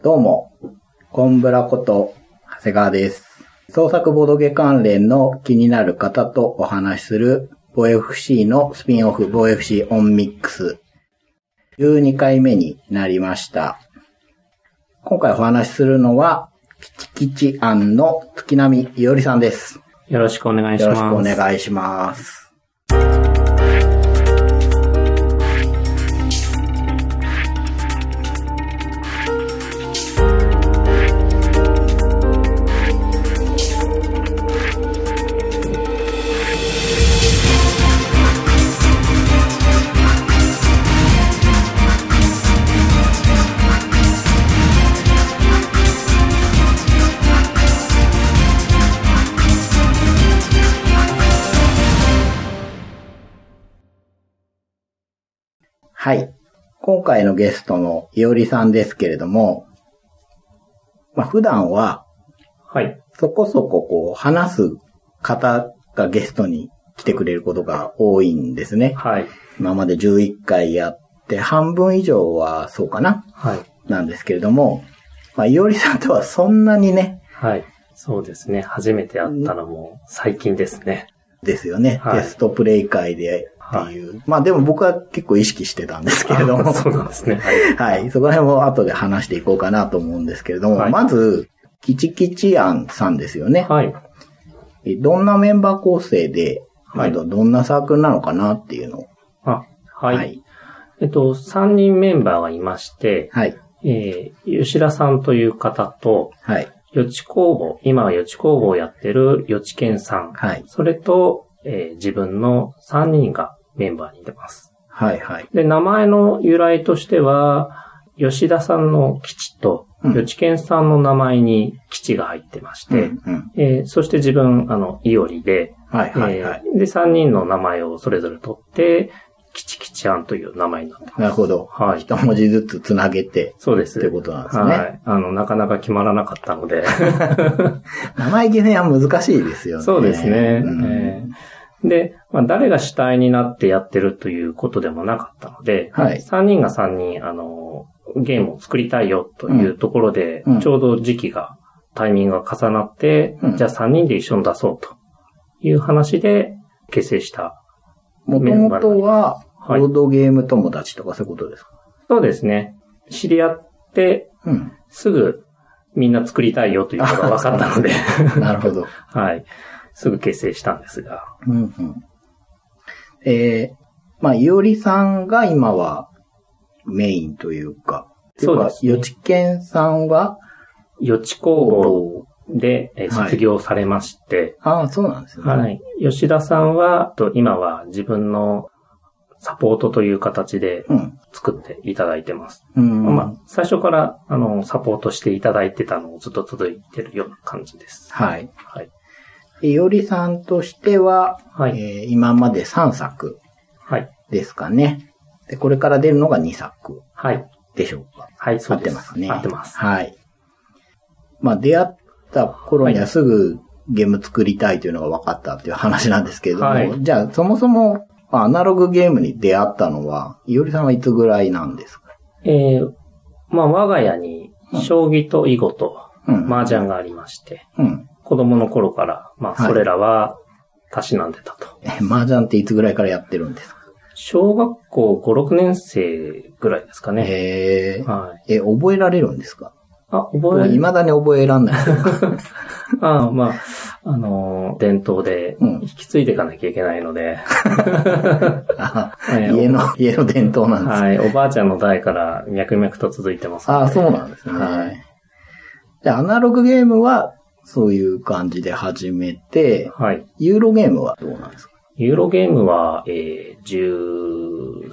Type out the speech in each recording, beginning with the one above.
どうも、コンブラこと長谷川です。創作ボドゲ関連の気になる方とお話しする、ボ FC のスピンオフ、ボ FC オンミックス。12回目になりました。今回お話しするのは、キチキチアンの月並いおりさんです。よろしくお願いします。よろしくお願いします。はい。今回のゲストのいおりさんですけれども、まあ、普段ははい。そこそここう話す方がゲストに来てくれることが多いんですね。はい。今まで11回やって半分以上はそうかなはい。なんですけれども、まあ、いおりさんとはそんなにね、はい。そうですね。初めて会ったのも最近ですね。ですよね。はいテストプレイ会でっていう。まあでも僕は結構意識してたんですけれども。そうなんですね。はい。はい。そこら辺も後で話していこうかなと思うんですけれども、はいまず、キチキチアンさんですよね。はい。えどんなメンバー構成で、はいどんなサークルなのかなっていうのを。あ、はい。はい。えっと、3人メンバーがいまして、はい。えー、吉田さんという方と、はい。予知工房、今は予知工房をやってる予知健さん、はい。それと、えー自分の3人がメンバーに出ます。はい。はい。で、名前の由来としては、吉田さんの基地と、うん予知健さんの名前に基地が入ってまして、うん。うん。えーそして自分、あの、イオリで、はい。はい。はい。えーで、3人の名前をそれぞれ取って、キチキチアンという名前になってます。なるほど。はい。一文字ずつつなげてそうです。ってことなんですね。はい。あの、なかなか決まらなかったので。名前決めは難しいですよね。そうですね。うんえーで、まあ、誰が主体になってやってるということでもなかったので、はい3人が3人、あの、ゲームを作りたいよというところで、うんうんちょうど時期が、タイミングが重なって、うんじゃあ3人で一緒に出そうという話で結成した。もともとは、はいボードゲーム友達とかそういうことですか？そうですね。知り合って、うん。すぐみんな作りたいよということが分かったので、なるほど。はい。すぐ結成したんですが。うんうん。えー、まあ、いおりさんが今はメインというか、そうですねよちけんさんは、予知工房で卒業されまして、ああ、そうなんですね。はい。吉田さんは、と今は自分のサポートという形でうん。作っていただいてます。うん。まあ、最初から、あの、サポートしていただいてたのをずっと続いてるような感じです。はい。はい。いおりさんとしては、はい。えー今まで3作はい。ですかね。で、これから出るのが2作はい。でしょうか。はい、そ合うです。ってますね。合ってます。はい。まあ、出会った頃にはすぐゲーム作りたいというのが分かったっていう話なんですけれども、はいじゃあ、そもそも、まあアナログゲームに出会ったのは、いおりさんはいつぐらいなんですか？えー、まあ、我が家に、将棋と囲碁とうん。麻雀がありまして、うん。子供の頃から、まあ、はいそれらは、たしなんでたと。え、麻雀っていつぐらいからやってるんですか？小学校5、6年生ぐらいですかね。へえ。はい。え、覚えられるんですか？あ、覚え、未だに覚えらんない。あまあ、あのー伝統でうん引き継いでいかなきゃいけないので、家の、家の伝統なんです。はい、おばあちゃんの代から脈々と続いてますので。あそうなんですね。はいじゃあ、アナログゲームは、そういう感じで始めて、はい。ユーロゲームはどうなんですか？ユーロゲームは、えー、十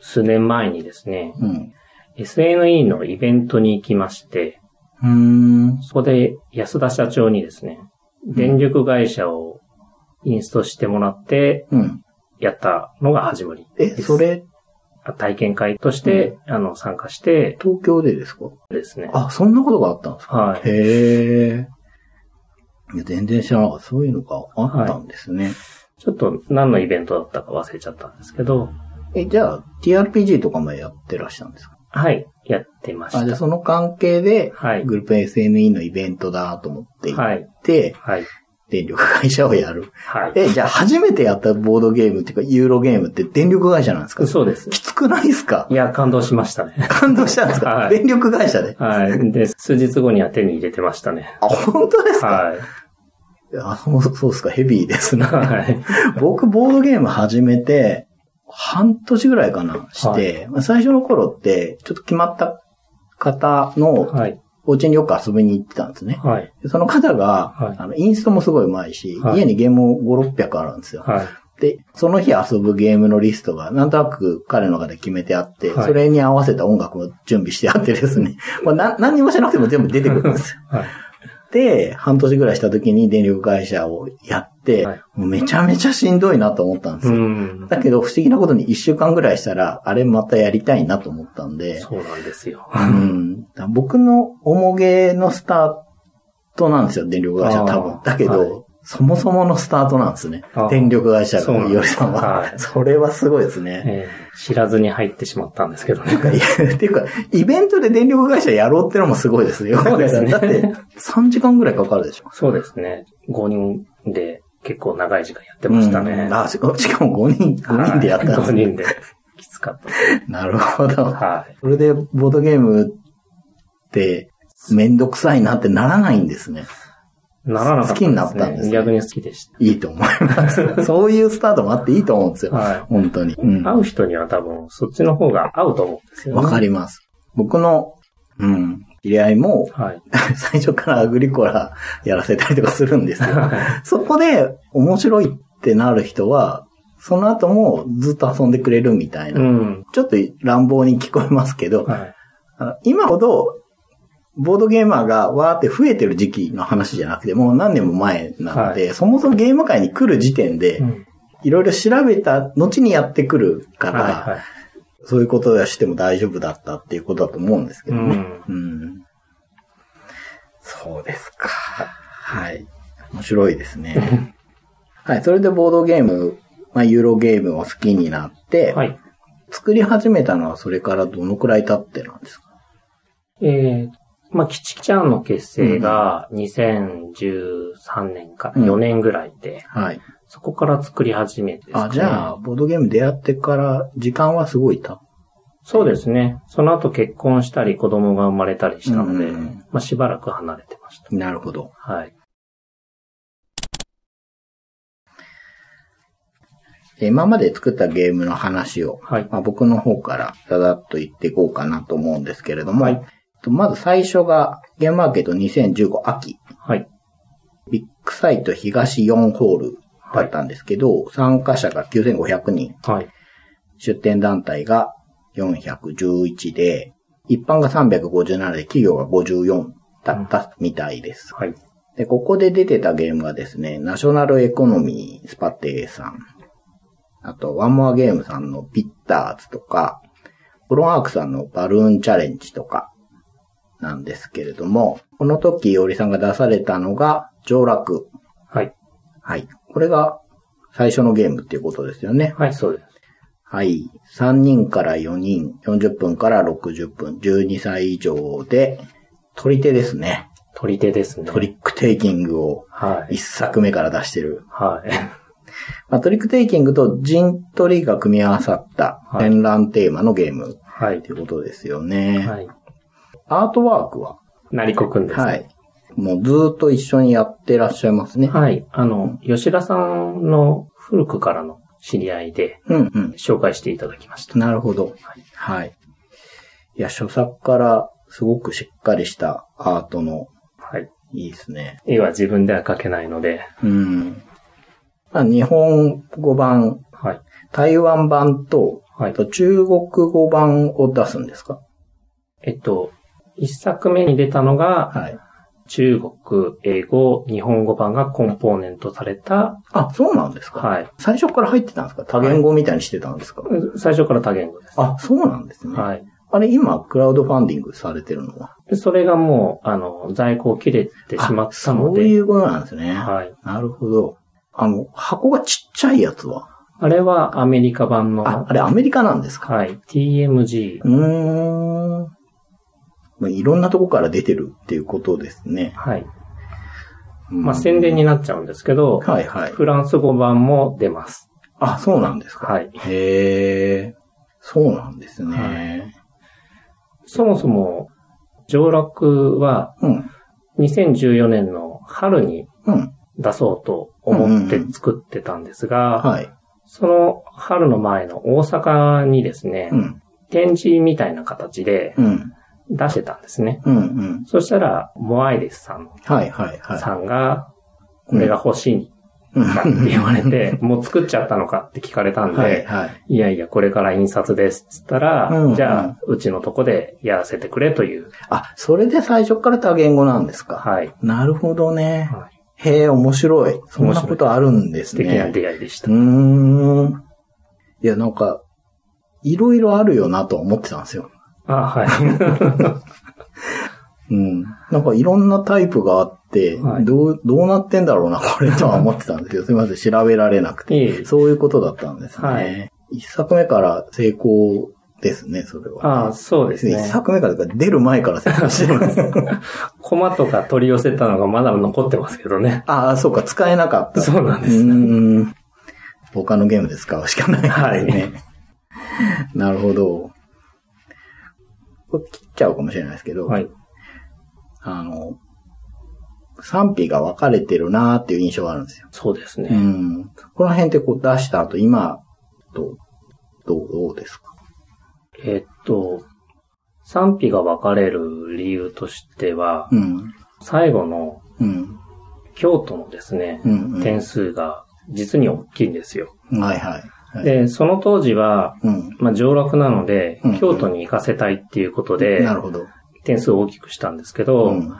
数年前にですね、うん。SNE のイベントに行きまして、うーん。そこで安田社長にですね、電力会社をインストしてもらって、うん。やったのが始まりえ、です。それ、体験会として、あの、参加して東京でですか？ですね。あ、そんなことがあったんですか？はい。へえ。いや、全然知らなかった。そういうのがあったんですね。ちょっと何のイベントだったか忘れちゃったんですけど、え、じゃあ、TRPG とかもやってらっしゃるんですか？はい。やってましあ、じゃ。その関係で、はい。グループ SNE のイベントだと思って行はい。って、はい。電力会社をやる。はい。え、じゃあ初めてやったボードゲームっていうか、ユーロゲームって電力会社なんですか？そうです。きつくないですか？いや、感動しましたね。感動したんですか、はい電力会社で？はい。で、数日後には手に入れてましたね。あ、本当ですか、はい。あそうそうですか、ヘビーですね。はい。僕、ボードゲーム始めて、半年ぐらいかな、して、まあ最初の頃って、ちょっと決まった方のはい。お家によく遊びに行ってたんですね。はい。でその方が、はいあの、インストもすごい上手いし、はい家にゲームも5、600あるんですよ。はい。で、その日遊ぶゲームのリストが、なんとなく彼の中で決めてあって、はいそれに合わせた音楽も準備してあってですね、まあ、な何にもしなくても全部出てくるんですよ。はい。で、半年ぐらいした時に電力会社をやって、はいめちゃめちゃしんどいなと思ったんですうよ。ん。だけど不思議なことに1週間ぐらいしたら、あれまたやりたいなと思ったんで、そうなんですよ。うん、僕の重げのスタートなんですよ、電力会社多あ分。ーだけど、はいそもそものスタートなんですね。電力会社が、そうなんですいおりさんは。はいそれはすごいですね。えー知らずに入ってしまったんですけどね。っていうか、イベントで電力会社やろうってのもすごいですよ。そうですねだって、3時間ぐらいかかるでしょ。そうですね。5人で結構長い時間やってましたねうん。あししかも5人、5人でやったんです5ね。人で。きつかった。なるほど。はい。それで、ボードゲームって、めんどくさいなってならないんですね。ならなかったね。好きになったんですね逆に好きでしいいと思います。そういうスタートもあっていいと思うんですよ。た。はい。本当に。うん会う人には多分、そっちの方が合うと思うんですよね。わかります。僕の、うん、知り合いも、はい。最初からアグリコラやらせたりとかするんですよ。はそこで面白いってなる人は、その後もずっと遊んでくれるみたいい。な。うん。ちょっと乱暴に聞こえますけど、はい。今ほど、ボードゲーマーがわーって増えてる時期の話じゃなくて、もう何年も前なので、そもそもゲーム界に来る時点でう、んいろいろ調べた後にやってくるから、はいはい。そういうことをしても大丈夫だったっていうことだと思うんですけどね。うん。うん。そうですか。はい。面白いですね。はい。それでボードゲーム、まあ、ユーロゲームを好きになって、はい。作り始めたのはそれからどのくらい経ってなんですか？えー、まあ、キチちゃんの結成が2013年から4年ぐらいで、はい。そこから作り始めてですね。あ、じゃあ、ボードゲーム出会ってから時間はすごい経っそうですね。その後結婚したり子供が生まれたりしたので、うんまあ、しばらく離れてました。なるほど。はい。で今まで作ったゲームの話を、はい。まあ、僕の方からだだっと言っていこうかなと思うんですけれども、はいえっとまず最初がゲームマーケット2015秋。はい。ビッグサイト東4ホールだったんですけど、参加者が9500人、はい。出展団体が411で、一般が357で企業が54だったみたいです。はい。で、ここで出てたゲームがですね、ナショナルエコノミースパテーさん、あと、ワンモアゲームさんのピッターズとか、ブロンアークさんのバルーンチャレンジとか、なんですけれども、この時、いおりさんが出されたのが、上落。はい。はい。これが最初のゲームっていうことですよね。はい、そうです。はい。3人から4人、40分から60分、12歳以上で、取り手ですね。取り手ですね。トリックテイキングをはい。一作目から出してる。はい。まあ、トリックテイキングと陣取りが組み合わさったはい展覧テーマのゲームっはいて。いうことですよね。はい。アートワークは？なりこくんですね。はい。もうずーっと一緒にやってらっしゃいますね。はい。あの、吉田さんの古くからの知り合いでうんうん。紹介していただきました。なるほど。はい。いや、初作からすごくしっかりしたアートの、はい。いいですね。絵は自分では描けないので、うん。まあ、日本語版、はい。台湾版と、はいあと中国語版を出すんですか？えっと、一作目に出たのが、はい。中国、英語、日本語版がコンポーネントされた、あ、そうなんですか？はい。最初から入ってたんですか？多言語みたいにしてたんですか、最初から多言語です。あ、そうなんですね。はい。あれ、今、クラウドファンディングされてるのは？でそれがもう、あの、在庫を切れてしまったのあそうで、いうことなんですね。はい。なるほど。あの、箱がちっちゃいやつは？あれはアメリカ版の、あ、あれアメリカなんですか？はい、TMG。うーん。まあいろんなとこから出てるっていうことですね。はい。うんまあ、宣伝になっちゃうんですけど、はいはい。フランス語版も出ます。あ、そうなんですか。はい。へえ。そうなんですね。そもそも、上洛はうん。2014年の春にうん。出そうと思って作ってたんですが、はい。その春の前の大阪にですね、うん。展示みたいな形でうん。出してたんですね。うん。うん。そしたら、モアイリスさん、はいはいはい。さんが、これが欲しいうんんだって言われて、もう作っちゃったのかって聞かれたんで、はいはい。いやいや、これから印刷ですっつったら、うんじゃあ、うちのとこでやらせてくれという。あ、それで最初から多言語なんですか？はい。なるほどね。はいへえ、面白い。そんなことあるんです素敵なね。出会いでした。うーん。いや、なんか、いろいろあるよなとは思ってたんですよ。あ、はい。うん。なんかいろんなタイプがあって、はいどう、どうなってんだろうな、これとは思ってたんですけど、すいません、調べられなくて。いえいえそういうことだったんですね。はい一作目から成功ですね、それは、あそうです一ね。作目から出る前から成功してるんです。コマとか取り寄せたのがまだ残ってますけどね。ああ、そうか、使えなかった。そうなんですうーん。他のゲームで使うしかないですね。なるほど。これ切っちゃうかもしれないですけど、はい。あの、賛否が分かれてるなーっていう印象があるんですよ。うそうですね。ん。この辺ってこう出した後、今と、どう、どうですか？えっと、賛否が分かれる理由としては、うん。最後のうん。京都のですね、うん、うん。点数が実に大きいんですよ。はいはい。はい、で、その当時は、うん。まあ、上洛なのでうん、京都に行かせたいっていうことで、なるほど。点数を大きくしたんですけど、うん。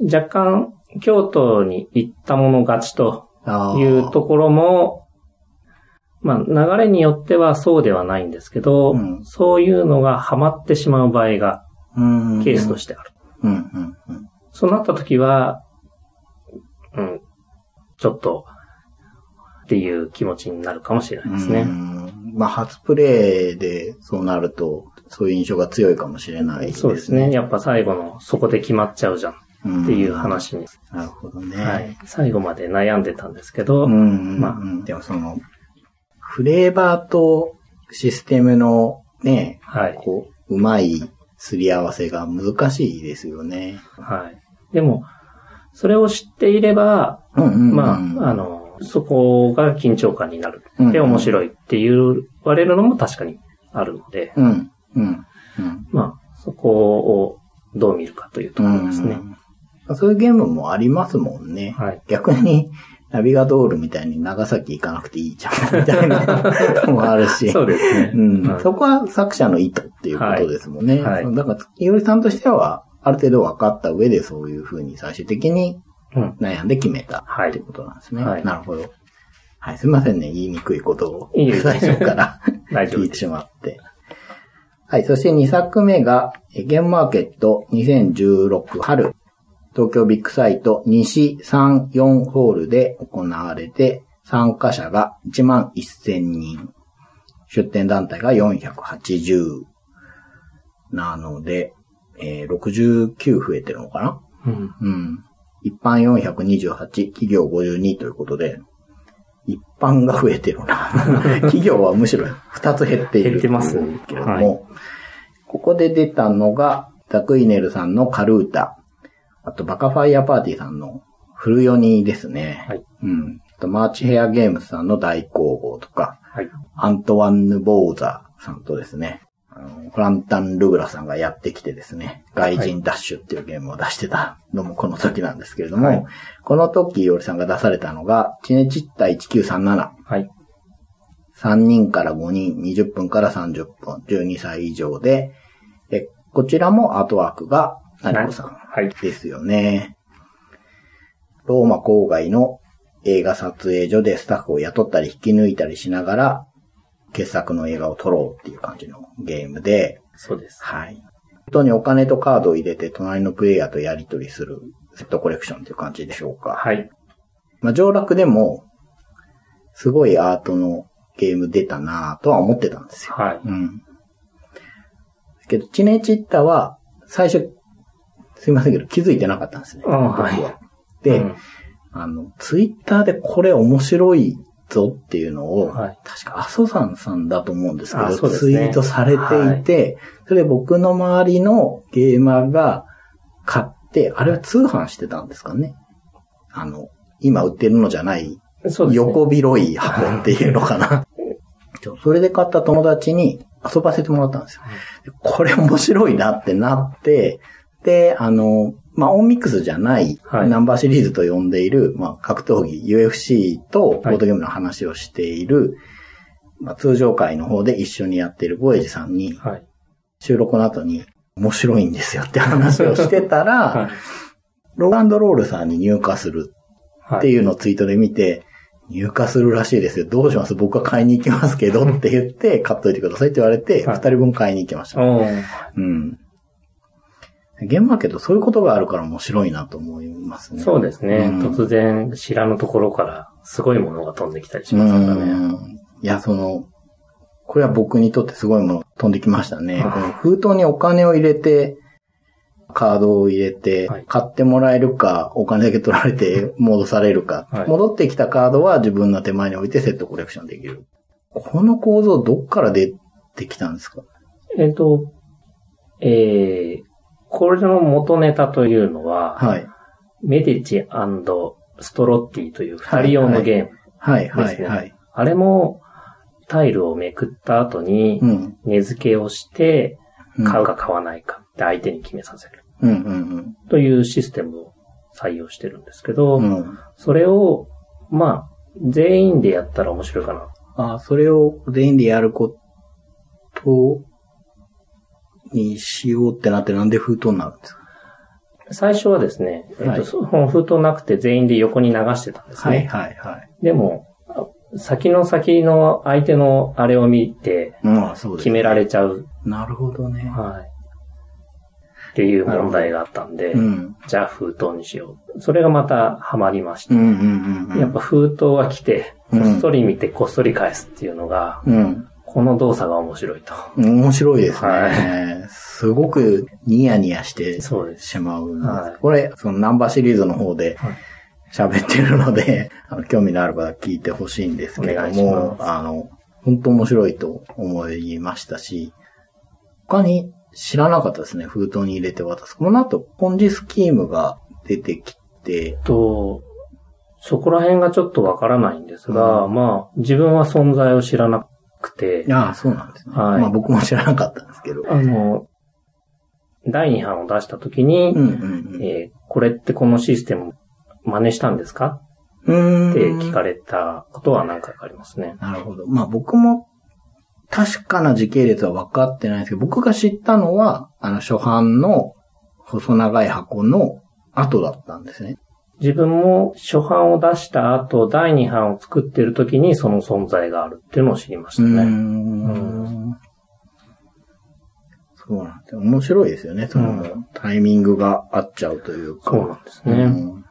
若干、京都に行ったもの勝ちというところも、まあ、流れによってはそうではないんですけど、うんそういうのがハマってしまう場合がうん。ケースとしてある。そうなった時は、うん、ちょっと、っていう気持ちになるかもしれないですうね。んまあ、初プレイでそうなると、そういう印象が強いかもしれないですね。そうですね。やっぱ最後のそこで決まっちゃうじゃんうんっていう。話に、なるほどね。はい。最後まで悩んでたんですけど、うん。まあまあ、でもその、フレーバーとシステムのね、はい。こう、うまいすり合わせが難しいですよね。はい。でも、それを知っていれば、うんうんうんまあ、あの、そこが緊張感になる。うんで、面白いって言われるのも確かにあるので、うん、うん、うん。まあ、そこをどう見るかというところですね。うんそういうゲームもありますもんね。はい。逆に、ナビガドールみたいに長崎行かなくていいじゃん、みたいなの もあるし。そうですね。うんはいそこは作者の意図っていうことですもんね。はいはいだから、いおりさんとしては、ある程度分かった上でそういうふうに最終的にうん。悩んで決めたはいっていうことなんですね。はいなるほど。はい、すいませんね。言いにくいことを最初から。聞いてしまって。はい、そして2作目が、えゲームマーケット2016春、東京ビッグサイト西3、4ホールで行われて、参加者が1万1000人、出展団体が480なので、えー69増えてるのかな？うん。うん。一般428、企業52ということで、一般が増えてるな。企業はむしろ2つ減っている。減ってますけれども、はいここで出たのが、ザクイネルさんのカルータ、あとバカファイヤーパーティーさんのフルヨニですね。はい。うん。あとマーチヘアゲームズさんの大工房とか、はい。アントワンヌ・ボーザーさんとですね、あのフランタン・ルグラさんがやってきてですね、外人ダッシュっていうゲームを出してたのもこの時なんですけれども、はいこの時、いおりさんが出されたのが、チネチッタ1937。はい。3人から5人、20分から30分、12歳以上で、でこちらもアートワークが、なりこさんはい。ですよね。ローマ郊外の映画撮影所でスタッフを雇ったり引き抜いたりしながら、傑作の映画を撮ろうっていう感じのゲームで、そうです。はい。本当にお金とカードを入れて隣のプレイヤーとやり取りするセットコレクションっていう感じでしょうか。はい。まあ、上落でも、すごいアートのゲーム出たなとは思ってたんですよ。はい。うん。けど、チネチッタは、最初、すいませんけど、気づいてなかったんですね。うん僕ははいで、うんあの、ツイッターでこれ面白いぞっていうのを、はい確か阿蘇山さんだと思うんですけど、ねツイートされていて、それで僕の周りのゲーマーが買って、あれは通販してたんですかね。あの、今売ってるのじゃない。横広い箱っていうのかな。それで買った友達に遊ばせてもらったんですよ。でこれ面白いなってなって、で、あの、まあ、オンミックスじゃない、はいナンバーシリーズと呼んでいる、まあ、格闘技 UFC とボードゲームの話をしている、まあ、通常会の方で一緒にやっているボエジさんに、はい。収録の後に面白いんですよって話をしてたら、はい。ローンドロールさんに入荷するはい。っていうのをツイートで見て、入荷するらしいですよ。どうします？僕は買いに行きますけどって言って、買っといてくださいって言われて、二はい人分買いに行きました。ゲームマーケットそういうことがあるから面白いなと思いますね。そうですね。うん突然知らぬところからすごいものが飛んできたりしうますからね。ん。いや、その、これは僕にとってすごいもの飛んできましたね。はいこの封筒にお金を入れて、カードを入れてはい、買ってもらえるか、お金だけ取られて 戻されるか、はい戻ってきたカードは自分の手前に置いてセットコレクションできる。この構造どっから出てきたんですか？えっ、と、えー、これの元ネタというのは、はい。メディチストロッティという二人用のゲーム。ですねはい。あれもタイルをめくった後にうん。値付けをしてうん買うか買わないかって相手に決めさせるというシステムを採用してるんですけど。それを、まあ、全員でやったら面白いかな。あ、それを全員でやることにしようってなってなんで封筒になるんですか？最初はですね、えっとはい封筒なくて全員で横に流してたんですね。はい、はい、はい。でも、あ先の先の相手のあれを見て決められちゃう。なるほどね。はい。っていう問題があったんで、うん。じゃあ封筒にしよう。それがまたハマりました。やっぱ封筒が来て、こうんっそり見てこっそり返すっていうのが、うん。この動作が面白いと。面白いですね。はすごくニヤニヤして。しまうんです。はいこれ、そのナンバーシリーズの方ではい喋ってるので、あ の興味のある方は聞いてほしいんですけどもあの、本当面白いと思いましたし、他に知らなかったですね、封筒に入れて渡す。この後、ポンジスキームが出てきて、と、そこら辺がちょっとわからないんですが、うんまあ、自分は存在を知らなくて、ああ、そうなんですね。はいまあ僕も知らなかったんですけど。あの、第2版を出したときに、うんうんうん。えーこれってこのシステム真似したんですか？って聞かれたことは何回かありますね。なるほど。まあ僕も確かな時系列は分かってないんですけど、僕が知ったのは、あの初版の細長い箱の後だったんですね。自分も初版を出した後、第2版を作ってる時にその存在があるっていうのを知りましたね。ん。そうなんで。面白いですよね。その、うタイミングが合っちゃうというか。そうなんですね。うん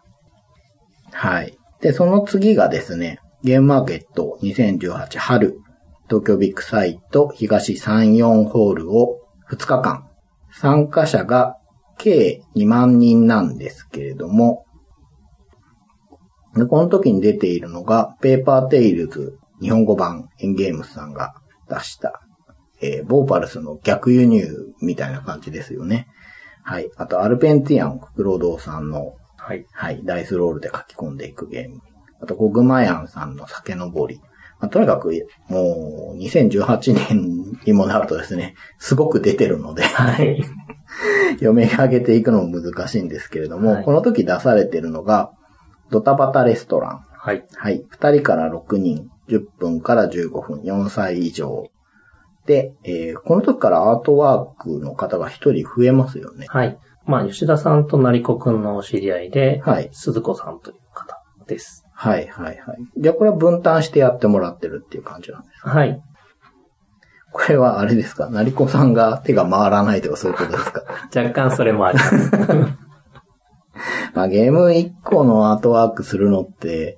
はい。で、その次がですね、ゲームマーケット2018春、東京ビッグサイト東34ホールを2日間。参加者が計2万人なんですけれども、でこの時に出ているのが、 Paper Tales 日本語版エンゲームスさんが出した、えーボーパルスの逆輸入みたいな感じですよね。はい。あと、アルペンティアン、クロドーさんのはい。はい、ダイスロールで書き込んでいくゲーム。あと、ゴグマヤンさんの酒のぼり。まあ、とにかく、もう、2018年にもなるとですね、すごく出てるので、はい。読み上げていくのも難しいんですけれども、はいこの時出されてるのが、ドタバタレストラン。はい。はい。2人から6人、10分から15分、4歳以上。で、えーこの時からアートワークの方が1人増えますよね。はい。まあ、吉田さんと成子くんのお知り合いで、はい。鈴子さんという方です。はい、はい、はい。じゃあこれは分担してやってもらってるっていう感じなんですか？はい。これはあれですか？成子さんが手が回らないとかそういうことですか？若干それもあります。まあゲーム1個のアートワークするのって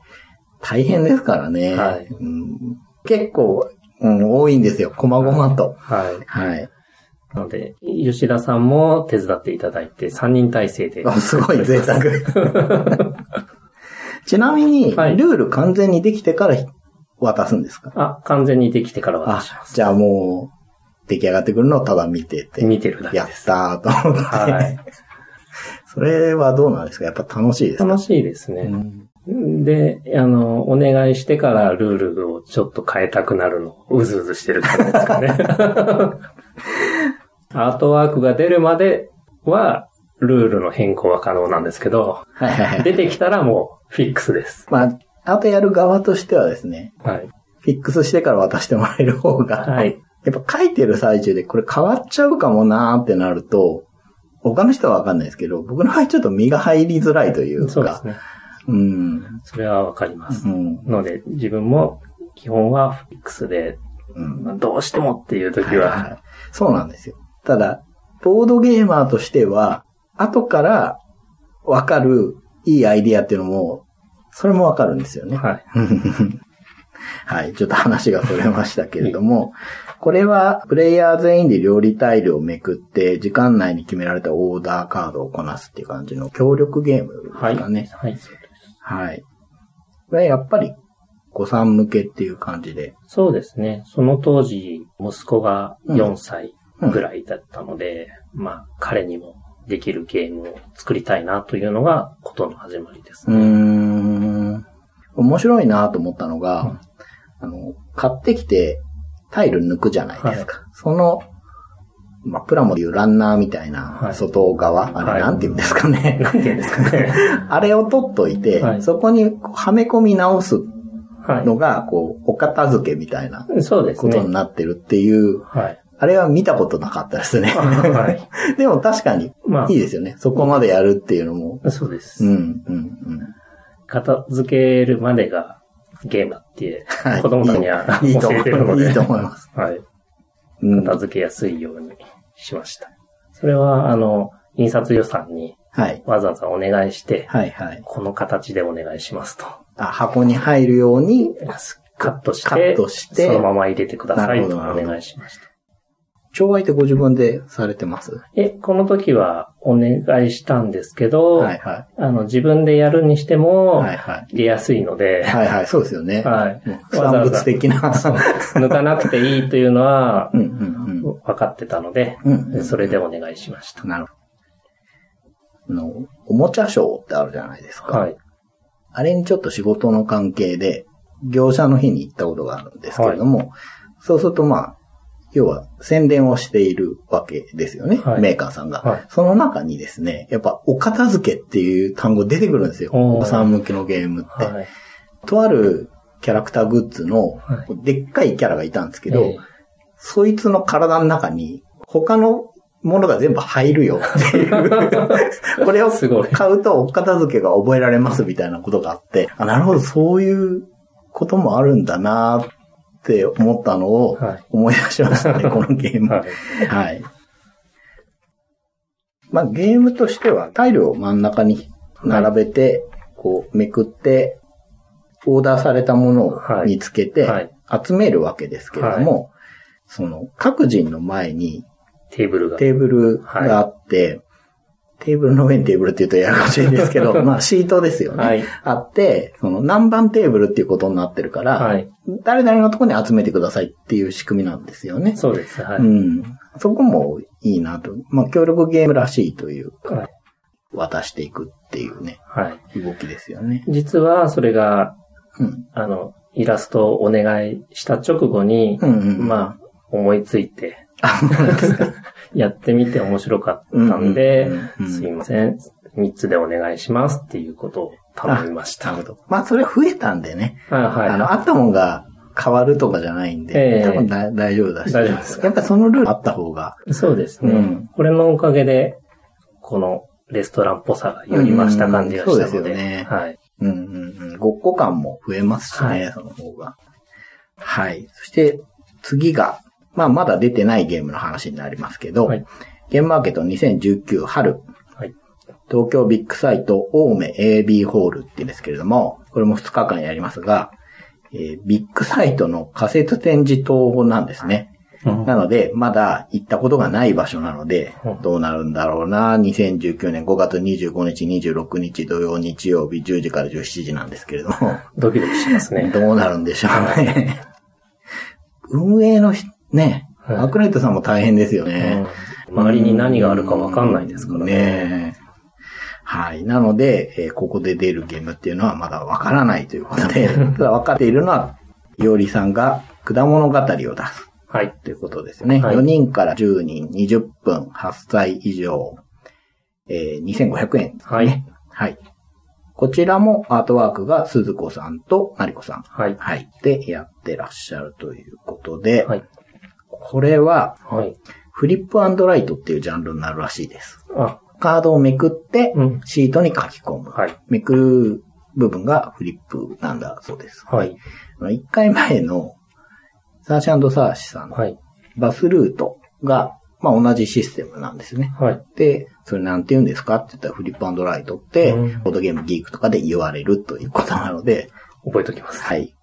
大変ですからね。はいうん、結構、うん、多いんですよ。細々と。はい。はい。なので、吉田さんも手伝っていただいて、3人体制で。あすごい贅沢。ちなみに、はいルール完全にできてから渡すんですか？あ、完全にできてから渡あしま、す。じゃあもう、出来上がってくるのをただ見てて。見てるだけやっです。たーと思って。はい。それはどうなんですか？やっぱ楽しいですか？楽しいですね。うんで、あの、お願いしてからルールをちょっと変えたくなるのをうずうずしてる感じですかね。アートワークが出るまでは、ルールの変更は可能なんですけど、はいはいはい。出てきたらもうフィックスです。まあ、あとやる側としてはですね、はい。フィックスしてから渡してもらえる方が、はい。やっぱ書いてる最中でこれ変わっちゃうかもなーってなると、他の人はわかんないですけど、僕の場合ちょっと身が入りづらいというか、そうですね。うん。それはわかります。うん。ので、自分も基本はフィックスで、うん。どうしてもっていう時はいはいは、はいそうなんですよ。ただ、ボードゲーマーとしては、後からわかるいいアイディアっていうのも、それもわかるんですよね。はい。はい。ちょっと話がそれましたけれども、これは、プレイヤー全員で料理タイルをめくって、時間内に決められたオーダーカードをこなすっていう感じの協力ゲームですはい。かね。はい、そうです。はい。これはやっぱり、子さん向けっていう感じで。そうですね。その当時、息子が4歳ぐらいだったので、まあ、彼にもできるゲームを作りたいなというのが、ことの始まりですね。ん。面白いなと思ったのが、うんあの、買ってきてタイル抜くじゃないですか。その、まあ、プラモでいうランナーみたいなはい外側、あはいれなんて言うんですかね。なんて言うんですかね。あれを取っといて、はいそこにはめ込み直すはのが、こう、お片付けみたいないそうですことにね。なってるっていう、はい。あれは見たことなかったですね。はい。でも確かにまいいですよね。そこまでやるっていうのも。あ、そうです。うん、うん、うん。片付けるまでがゲームだって、はい子供たちには教えてるので、いいと思います。はい。うん。片付けやすいようにしました。それは、あの、印刷予算にはい。わざわざお願いして、はい、はい。この形でお願いしますと。あ、箱に入るように、カットして、カットしてそのまま入れてくださいとお願いしました。調和ってご自分でされてますえ、この時はお願いしたんですけど、はい、はあの、自分でやるにしても、い。はい、はい。入れやすいので、はい、はい。そうですよね。はい。産物的な。抜かなくていいというのはう、ん、うん、分かってたので、うん。うん。それでお願いしました。なるほど。あの、おもちゃショーってあるじゃないですか。はい。あれにちょっと仕事の関係で、業者の日に行ったことがあるんですけれども、そうするとまあ、要は宣伝をしているわけですよね、はい。メーカーさんが、はい。その中にですね、やっぱお片付けっていう単語出てくるんですよ。お子さん向けのゲームって。はい。とあるキャラクターグッズのは、でっかいキャラがいたんですけど、えそいつの体の中に他のものが全部入るよっていう。これをすごい。買うとお片付けが覚えられますみたいなことがあって、あ、なるほど、そういうこともあるんだなって思ったのをはい。思い出しましたね、このゲーム。ははい。い。まあゲームとしてはタイルを真ん中に並べて、こうめくって、オーダーされたものを見つけてはい。集めるわけですけれども、その各人の前にテーブルが。テーブルがあって、テーブルの上にテーブルって言うとややこしいんですけど、まあシートですよね。はい。あって、その何番テーブルっていうことになってるから、はい。誰々のところに集めてくださいっていう仕組みなんですよね。そうです。はい。うん。そこもいいなと。まあ協力ゲームらしいというか、はい。渡していくっていうね、はい。動きですよね。実は、それが、うん。あの、イラストをお願いした直後に、うんうん。まあ、思いついて、あ、そうですか。やってみて面白かったんですいません、3つでお願いしますっていうことを頼みました。まあそれ増えたんでね。はい。あの、あったもんが変わるとかじゃないんで、ええ多分だ大丈夫だし。大丈夫ですかやっぱりそのルールあった方が。そうですね、うんこれのおかげで、このレストランっぽさがより増した感じがしたので、うんそうですよねはい。うんうんうん。ごっこ感も増えますしね、はいその方が。はい。そして、次が、まあまだ出てないゲームの話になりますけど、はいゲームマーケット2019春、はい。東京ビッグサイト青梅 AB ホールって言うんですけれども、これも2日間やりますが、えービッグサイトの仮設展示棟なんですね。うんなので、まだ行ったことがない場所なのでうん、どうなるんだろうな。2019年5月25日、26日土曜、日曜日10時から17時なんですけれども、ドキドキしますね。どうなるんでしょうね。運営のひね、はいアークライトさんも大変ですよね。うん周りに何があるかわかんないですからね。ねえはい。なので、えーここで出るゲームっていうのはまだわからないということで、ただ分かっているのは、いおりさんが果物語を出すはい。ということですよね。はい4人から10人、20分、8歳以上、えー2500円ね。はい。はい。こちらもアートワークが鈴子さんとマリコさん。はい。はい。で、やってらっしゃるということで、はい。これは、はい。フリップライトっていうジャンルになるらしいです。あ、カードをめくって、うん。シートに書き込む。はい。めくる部分がフリップなんだそうです。はい。1回前のサーシャサーシさんのはい。バスルートが、まあ同じシステムなんですね。はい。で、それなんて言うんですかって言ったらフリップライトってうん、ボードゲームギークとかで言われるということなので、覚えておきます。はい。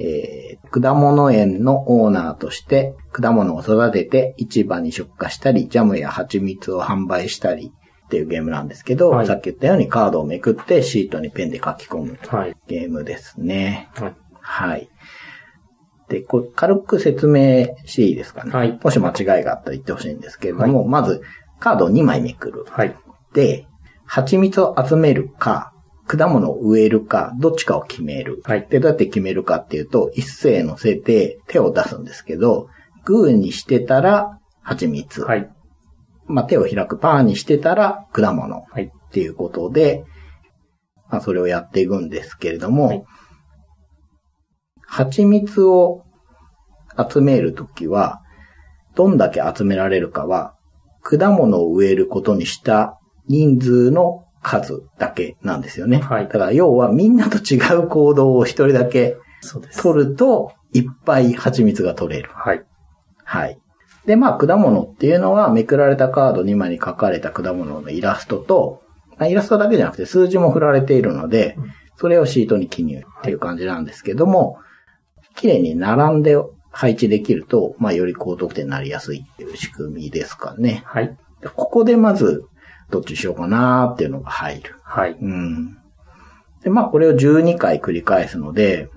えー、果物園のオーナーとして、果物を育てて市場に出荷したり、ジャムや蜂蜜を販売したりっていうゲームなんですけど、はいさっき言ったようにカードをめくってシートにペンで書き込むはい。ゲームですね。はい。はい。で、こう軽く説明していいですかね？はいもし間違いがあったら言ってほしいんですけれども、まず、カードを2枚めくる。はい。で、蜂蜜を集めるか、果物を植えるか、どっちかを決める。はい。で、どうやって決めるかっていうと、一斉乗せて手を出すんですけど、グーにしてたら蜂蜜。はい。まあ、手を開くパーにしてたら果物。はい。っていうことで、まあ、それをやっていくんですけれども、はい蜂蜜を集めるときは、どんだけ集められるかは、果物を植えることにした人数の数だけなんですよね。はいだから要はみんなと違う行動を一人だけ。取ると、いっぱい蜂蜜が取れる。はい。はい。で、まあ、果物っていうのは、めくられたカード2枚に書かれた果物のイラストと、まあイラストだけじゃなくて数字も振られているのでうん、それをシートに記入っていう感じなんですけども、綺麗に並んで配置できると、まあ、より高得点になりやすいっていう仕組みですかね。はい。でここでまず、どっちにしようかなっていうのが入る。はい。うん。で、まあ、これを12回繰り返すので、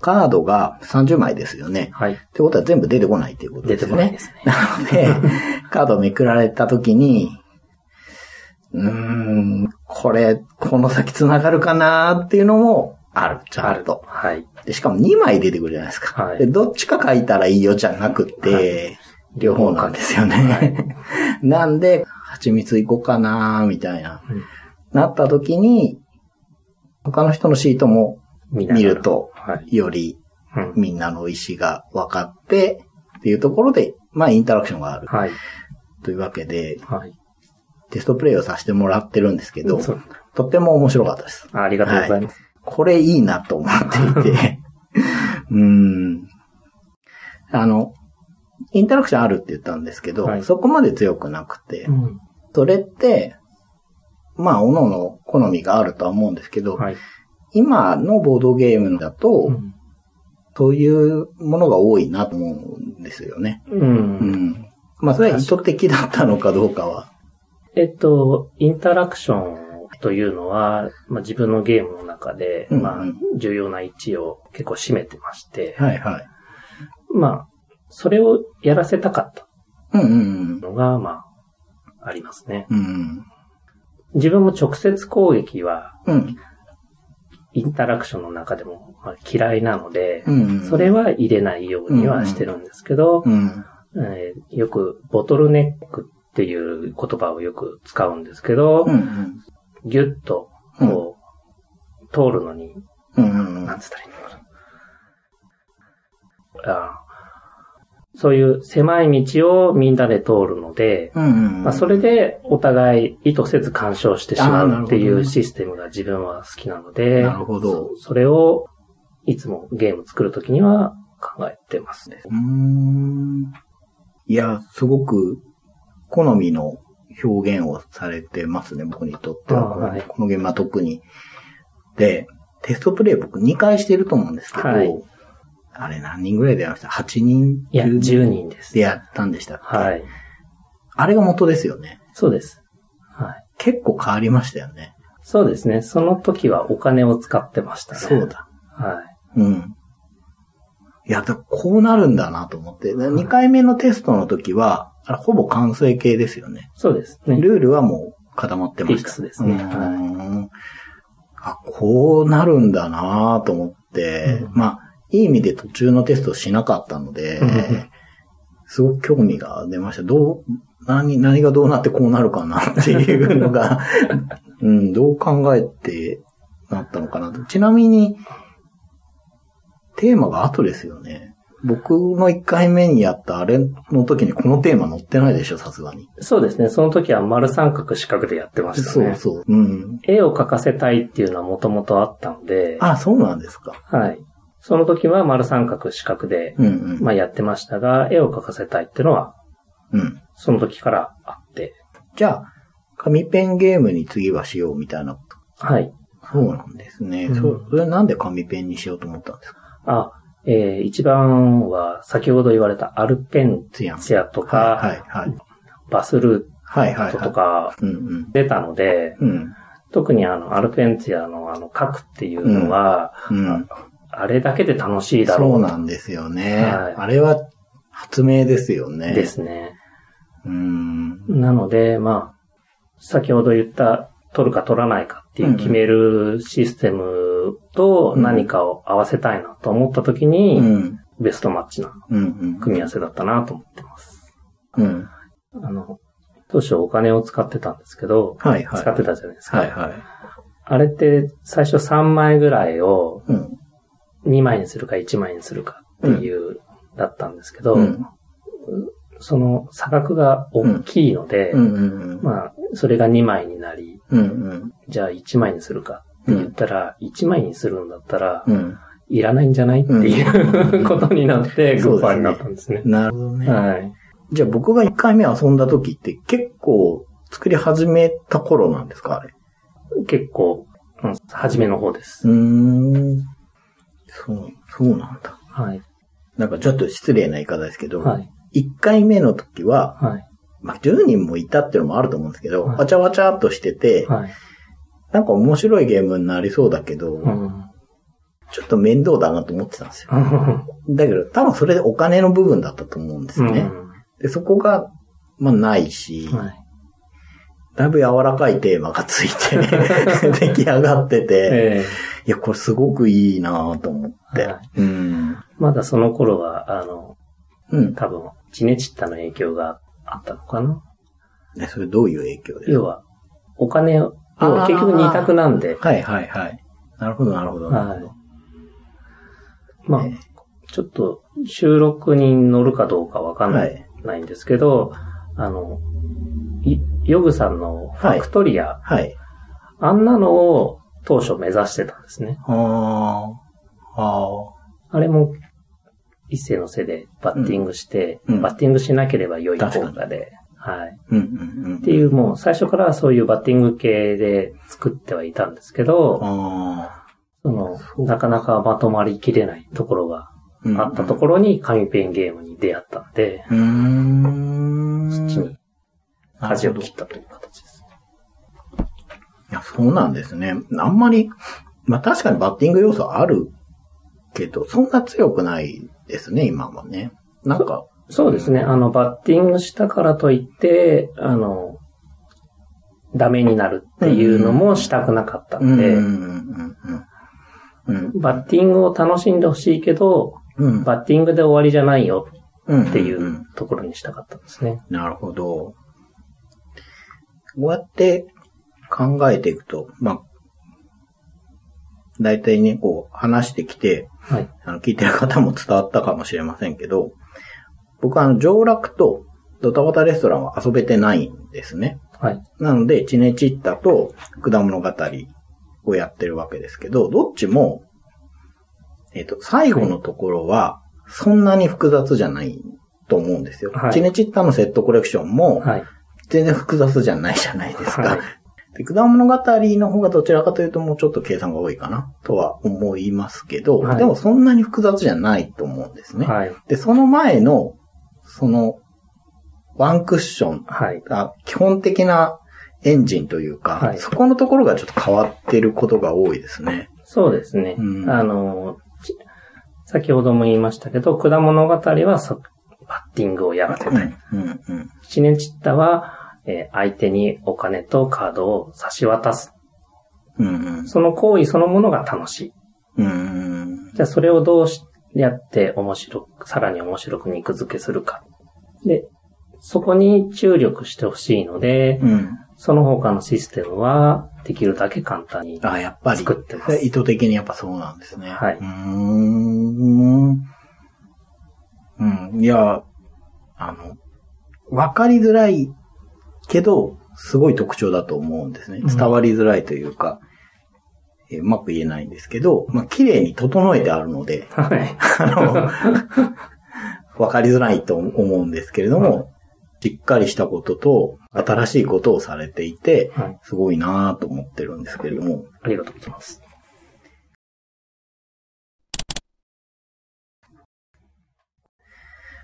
カードが30枚ですよね。はい。ってことは全部出てこないっていうことで出てすよね。こないですね。なので、カードをめくられた時に、うーん、これ、この先繋がるかなっていうのもある、ちゃんと。はい。で、しかも2枚出てくるじゃないですか。はいで、どっちか書いたらいいよじゃなくて、両方なんですよね。なんで、蜂蜜いこうかなみたいな、うんなった時に、他の人のシートも見ると、はい。よりうん。みんなの意思が分かって、っていうところで、まあインタラクションがある。はい。というわけで、はい。テストプレイをさせてもらってるんですけど、とっても面白かったです。ありがとうございます。これいいなと思っていて、うーん。あの、インタラクションあるって言ったんですけど、はいそこまで強くなくて、うん。それって、まあ、各々好みがあるとは思うんですけど、はい。今のボードゲームだと、うん。そういうものが多いなと思うんですよね。う。うんん。まあ、それは意図的だったのかどうかは。えっと、インタラクションというのは、まあ、自分のゲームの中で、うんうんまあ、重要な位置を結構占めてまして、はいはい。まあ、それをやらせたかったうんうんのが、まあ、ありますね。うん。うん。自分も直接攻撃は、うん。インタラクションの中でもまあ嫌いなので、うん。それは入れないようにはしてるんですけど、うん。えーよくボトルネックっていう言葉をよく使うんですけど、うんうん。ギュッとこう、通るのに、うんうんなんつったらいいのかな。あそういう狭い道をみんなで通るので、うんうん。まあ、それでお互い意図せず干渉してしまうっていうシステムが自分は好きなので、なるほどそそれをいつもゲーム作るときには考えてますね。うーん。いや、すごく好みの表現をされてますね、僕にとっては。あはいこのゲームは特に。で、テストプレイ僕2回してると思うんですけど、はいあれ何人ぐらいでやりました ?8 人？いや、10 10人です。でやったんでしたっけ？はい。あれが元ですよね。そうです。はい。結構変わりましたよね。そうですね。その時はお金を使ってましたね。そう。だ。はい。うん。いや、だこうなるんだなと思って。2回目のテストの時は、ほぼ完成形ですよね。そうですね。ルールはもう固まってました。フィックスですねうーんあ、こうなるんだなと思って、うんまあ、いい意味で途中のテストしなかったのでうん、すごく興味が出ました。どう、何、何がどうなってこうなるかなっていうのが、うん、どう考えてなったのかなと。ちなみに、テーマが後ですよね。僕の1回目にやったあれの時にこのテーマ載ってないでしょ、さすがに。そうですね。その時は丸三角四角でやってましたね。そうそう。うん。絵を描かせたいっていうのはもともとあったので、あ、そうなんですか。はい。その時は丸三角四角で、うんうん。まあやってましたが、絵を描かせたいっていうのは、うん。その時からあって、じゃあ、紙ペンゲームに次はしようみたいなこはい。と。そうなんですね。うんそう、それなんで紙ペンにしようと思ったんですか？あ、えー、一番は先ほど言われたアルペンツヤン。ツヤとか、はい、はい、はい。バスルはい、はい。ートとかうん、うん。出たので、うん。特にあの、アルペンツヤのあの、書くっていうのは、うん。あれだけで楽しいだろうそうなんですよね。はいあれは発明ですよね。ですね。うん。なので、まあ、先ほど言った、取るか取らないかっていう決めるシステムと何かを合わせたいなと思った時うに、ん。ベストマッチな。組み合わせだったなと思ってます。うん。あの、当初お金を使ってたんですけど、はい、はい。使ってたじゃないですか。はい、はい。あれって最初3枚ぐらいをうん。2枚にするか1枚にするかっていう、だったんですけど、うん。その差額が大きいので、うん。うん。まあ、それが2枚になり、うん。うん。じゃあ1枚にするかって言ったら、1枚にするんだったら、うん。いらないんじゃないっていうことになって、グッバイになったんですね。なるほどね。はい。じゃあ僕が1回目遊んだ時って結構作り始めた頃なんですかあれ？結構、うん、初めの方です。うーん。そう、そうなんだ。はい。なんかちょっと失礼な言い方ですけど、はい。1回目の時は、はい。まあ、10人もいたっていうのもあると思うんですけど、はいわちゃわちゃっとしてて、はい。なんか面白いゲームになりそうだけど、うん。ちょっと面倒だなと思ってたんですよ。だけど、多分それでお金の部分だったと思うんですよね。で、そこが、まあないし、うんはい。だいぶ柔らかいテーマがついて、出来上がってて、えいや、これすごくいいなと思って。はいうん。まだその頃は、あの、うん。多分、チネチッタの影響があったのかなえそれどういう影響ですか？要は、お金を、要は結局二択なんで、はいはいはい。なるほどなるほど。なるほどまあ、ちょっと収録に乗るかどうかわかんない,、ないんですけど、あの、いヨグさんのファクトリア、はい。あんなのを当初目指してたんですね。ああ。あれも一斉の背でバッティングして、うんうんバッティングしなければ良い効果で、はい。うんうんうん。っていうもう最初からそういうバッティング系で作ってはいたんですけど、あその、なかなかまとまりきれないところがあ。あったところに紙ペンゲームに出会ったんで、ろ。うーん。そっちに舵を切ったという形です。いや、そうなんですね。あんまり、まあ確かにバッティング要素あるけど、そんな強くないですね、今はね。なんか、そうですね。あの、バッティングしたからといって、あの、ダメになるっていうのもしたくなかったうんん、で、うん、うん、うん。バッティングを楽しんでほしいけど、うん。バッティングで終わりじゃないようん。っていんうところにしたかったんですね。なるほど。こうやって考えていくと、まあ、大体ね、こう話してきて、はい。あの、聞いてる方も伝わったかもしれませんけど、僕はあの、上楽とドタバタレストランは遊べてないんですね。はい。なので、チネチッタと果物語をやってるわけですけど、どっちも、えっ、と、最後のところは、そんなに複雑じゃないと思うんですよ。はいチネチッタのセットコレクションも、はい。全然複雑じゃないじゃないですか。はいで、果物語の方がどちらかというともうちょっと計算が多いかなとは思いますけど、はいでもそんなに複雑じゃないと思うんですね。はい。で、その前の、その、ワンクッションはい。が基本的なエンジンというか、はいそこのところがちょっと変わってることが多いですね。そうですね。うんあの、ち先ほども言いましたけど、果物語はそバッティングをやらせたい。うん、うん、うん。チネチッタは、えー相手にお金とカードを差し渡す。うん、その行為そのものが楽しい。うん。うん。じゃあそれをどうしやって面白く、さらに面白く肉付けするか。で、そこに注力してほしいので、うん。その他のシステムはできるだけ簡単に。あ、やっぱり。作ってます意図的にやっぱそうなんですね。はいうーん。うん。いや、あの、わかりづらいけど、すごい特徴だと思うんですね。うん伝わりづらいというか、えーうまく言えないんですけど、まあ、綺麗に整えてあるので、はい。あの、わかりづらいと思うんですけれども、しっかりしたことと、新しいことをされていて、はい。すごいなぁと思ってるんですけれども、ありがとうございます。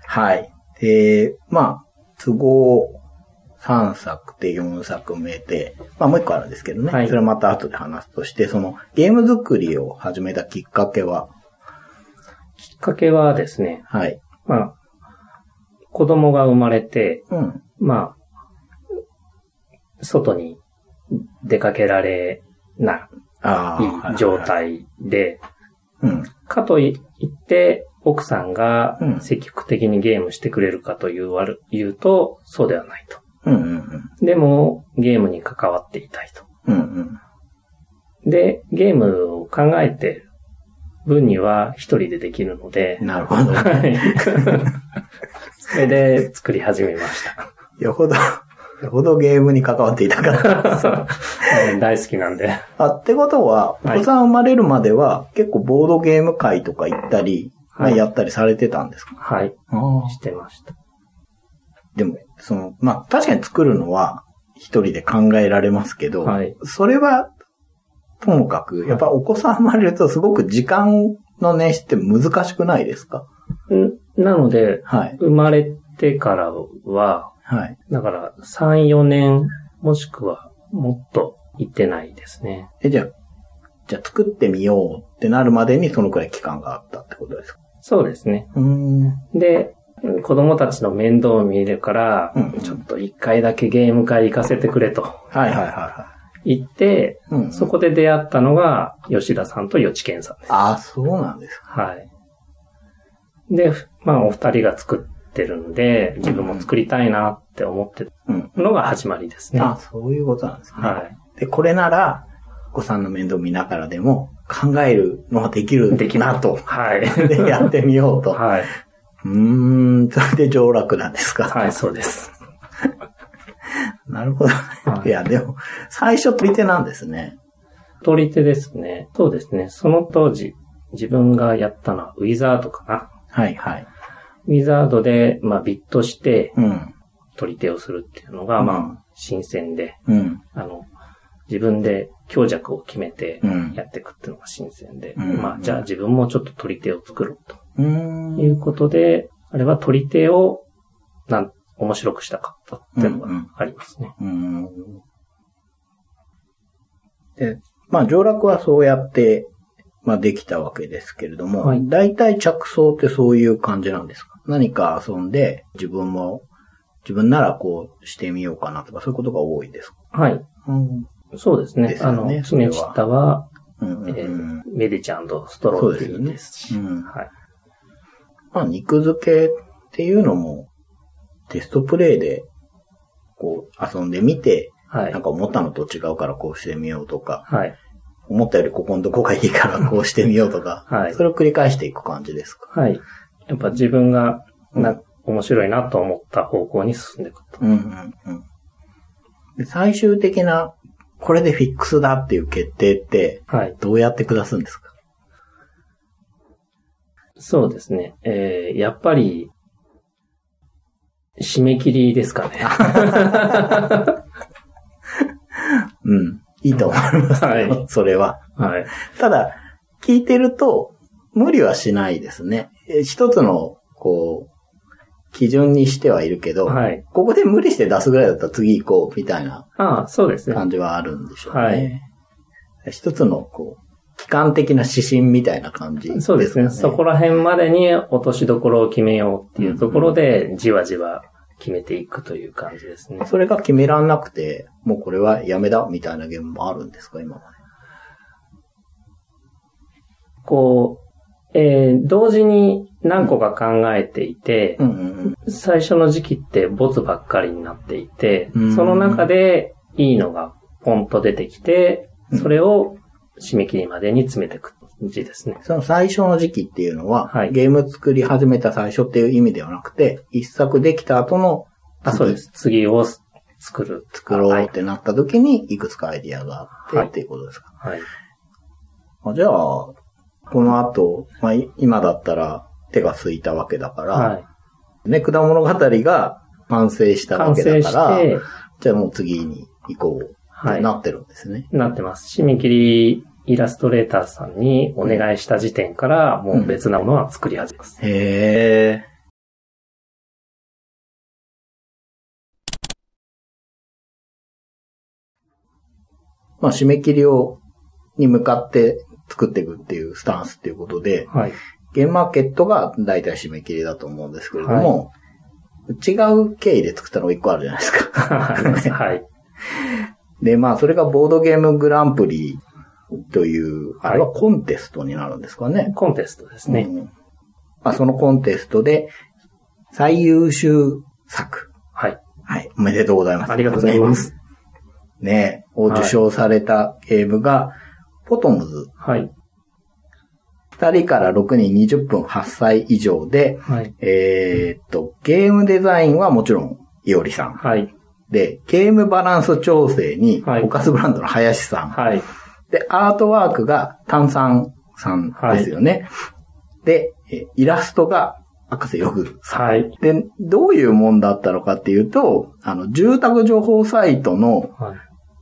はい。で、まあ、都合3作で4作目で、まあもう一個あるんですけどね。はいそれはまた後で話すとして、そのゲーム作りを始めたきっかけは、きっかけはですね、はい。まあ、子供が生まれて、うん。まあ、外に出かけられな。い状。態で、うん。かといって、奥さんがうん積極的にゲームしてくれるかというわる言うと、そうではないと。うんうんでも、ゲームに関わっていたいと。うん。うんうん。で、ゲームを考えてる分には一人でできるので、なるほど。はい。それで作り始めました。よほど、よほどゲームに関わっていたから。そう大好きなんで。あ、ってことは、おはい子さん生まれるまでは、結構ボードゲーム会とか行ったり、まあはいやったりされてたんですか？はい。してました。でも、その、まあ、確かに作るのは一人で考えられますけど、はいそれは、ともかく、やっぱお子さん生まれるとすごく時間の捻出って難しくないですか？んなので、はい。生まれてからは、はい。だから3、4年、もしくはもっと行ってないですね。え、じゃあ、じゃあ作ってみようってなるまでにそのくらい期間があったってことですか？そうですね。うーん。で、子供たちの面倒を見るから、うんちょっと一回だけゲーム会行かせてくれとはいはいはいは言って、い。うん。そこで出会ったのが吉田さんと吉健さんです。ああ、そうなんですか。はい。で、まあお二人が作ってるんで、自分も作りたいなって思ってうん。たのが始まりですね。あそういうことなんですね。はい。で、これなら、お子さんの面倒見ながらでも考えるのができるできなと。はい。で、やってみようと。はい。うーん、それで上落なんですか？はい、そうです。なるほど。はいいや、でも、最初取り手なんですね。取り手ですね。そうですね。その当時、自分がやったのはウィザードかな。はいはい。ウィザードで、まあ、ビットしてうん。取り手をするっていうのが、うんまあ、新鮮で、うん。あの、自分で強弱を決めてうん。やっていくっていうのが新鮮で、うんまあ、じゃあ自分もちょっと取り手を作ろう。ということで、あれは取り手を、なん、面白くしたかったっていうのがありますね。うーん。で、まあ、上落はそうやって、まあ、できたわけですけれども、はい大体着想ってそういう感じなんですか？何か遊んで、自分も、自分ならこうしてみようかなとか、そういうことが多いですか？はい。うん。そうですね。ですよあの、ねそれはチッタは、うんうんえメディちゃんとストローティーですし、すよねうんはい。まあ、肉付けっていうのも、テストプレイで、こう、遊んでみて、はいなん。か思ったのと違うからこうしてみようとか、はい。思ったよりここのとこがいいからこう してみようとか、はいそれを繰り返していく感じですか？はい。やっぱ自分がな、うん面白いなと思った方向に進んでいくと。うんうんうん。で最終的な、これでフィックスだっていう決定って、はい。どうやって下すんですか？そうですね。えー、やっぱり、締め切りですかね。うん。いいと思いますよ。はいそれは。はい。ただ、聞いてると、無理はしないですね。え一つの、こう、基準にしてはいるけど、はい。ここで無理して出すぐらいだったら次行こう、みたいなああ、そうですね。感じはあるんでしょうね。はい一つの、こう、機関的な指針みたいな感じ、そうですね。そこら辺までに落としどころを決めようっていうところで、じわじわ決めていくという感じですね。それが決めらんなくて、もうこれはやめだ、みたいなゲームもあるんですか、今まで？こう、えー同時に何個か考えていて。最初の時期ってボツばっかりになっていてうん、その中でいいのがポンと出てきてうん、それを締め切りまでに詰めていく感じですね。その最初の時期っていうのは、はいゲーム作り始めた最初っていう意味ではなくて、一作できた後のあ、そうです。次を作る。作ろうはいってなった時に、いくつかアイディアがあって、はいっていうことですか。はい。あじゃあ、この後、まあ、い今だったら手が空いたわけだから、はい。ね、果物語が完成したわ完けだから、て、じゃあもう次に行こうっはい。てなってるんですね。なってます。締め切りイラストレーターさんにお願いした時点から、もう別なものは作り始めます。へえ。まあ、締め切りを、に向かって作っていくっていうスタンスっていうことで、はい。ゲームマーケットが大体締め切りだと思うんですけれども、違う経緯で作ったのが一個あるじゃないですか。はい。で、まあ、それがボードゲームグランプリという、あれはコンテストになるんですかね。コンテストですね。うんまあ、そのコンテストで、最優秀作。はい。はい。おめでとうございます。ありがとうございます。ねを受賞されたゲームが、ポトムズ。はい。2人から6人20分8歳以上で、はい。えーっと、ゲームデザインはもちろん、いおりさん。はい。で、ゲームバランス調整に、はいオカスブランドの林さん。はい。で、アートワークが炭酸さんですよね。で、えイラストが赤瀬よぐさん。はい。で、どういうもんだったのかっていうと、あの、住宅情報サイトのはい。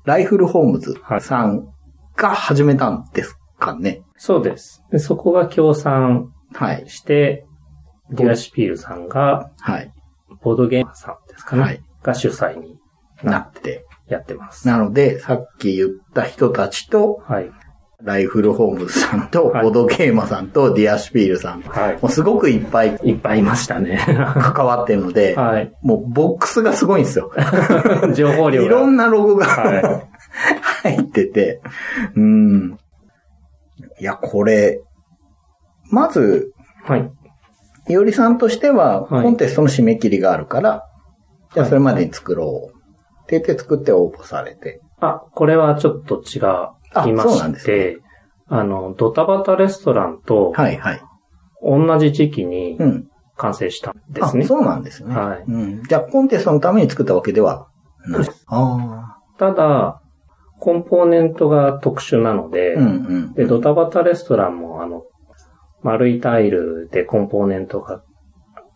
ライフルホームズさんが始めたんですかね。そうです。でそこが協賛はい。して、ディアシュピールさんが、はい。ボードゲーマーさんですかね。はいが主催になって。やってます。なので、さっき言った人たちと、はい。ライフルホームズさんと、はいボドゲーマさんと、ディアシュピールさん。もはうすごくいっぱいい。いっぱいいましたね。関わってるので、はい。もうボックスがすごいんですよ。情報量が。いろんなロゴが、は 入ってて、うん。いや、これ、まず、はい。いおりさんとしては、はいコンテストの締め切りがあるから、じゃあはいそれまでに作ろう。って言って作って応募されて。あ、これはちょっと違いまそうなんですして、あの、ドタバタレストランとはいはい。同じ時期にうん。完成したんであ、すね。そうなんですね。はいうん。じゃあコンテストのために作ったわけではない。あただ、コンポーネントが特殊なので、あ。うんうん。で、ドタバタレストランもあの、丸いタイルでコンポーネントが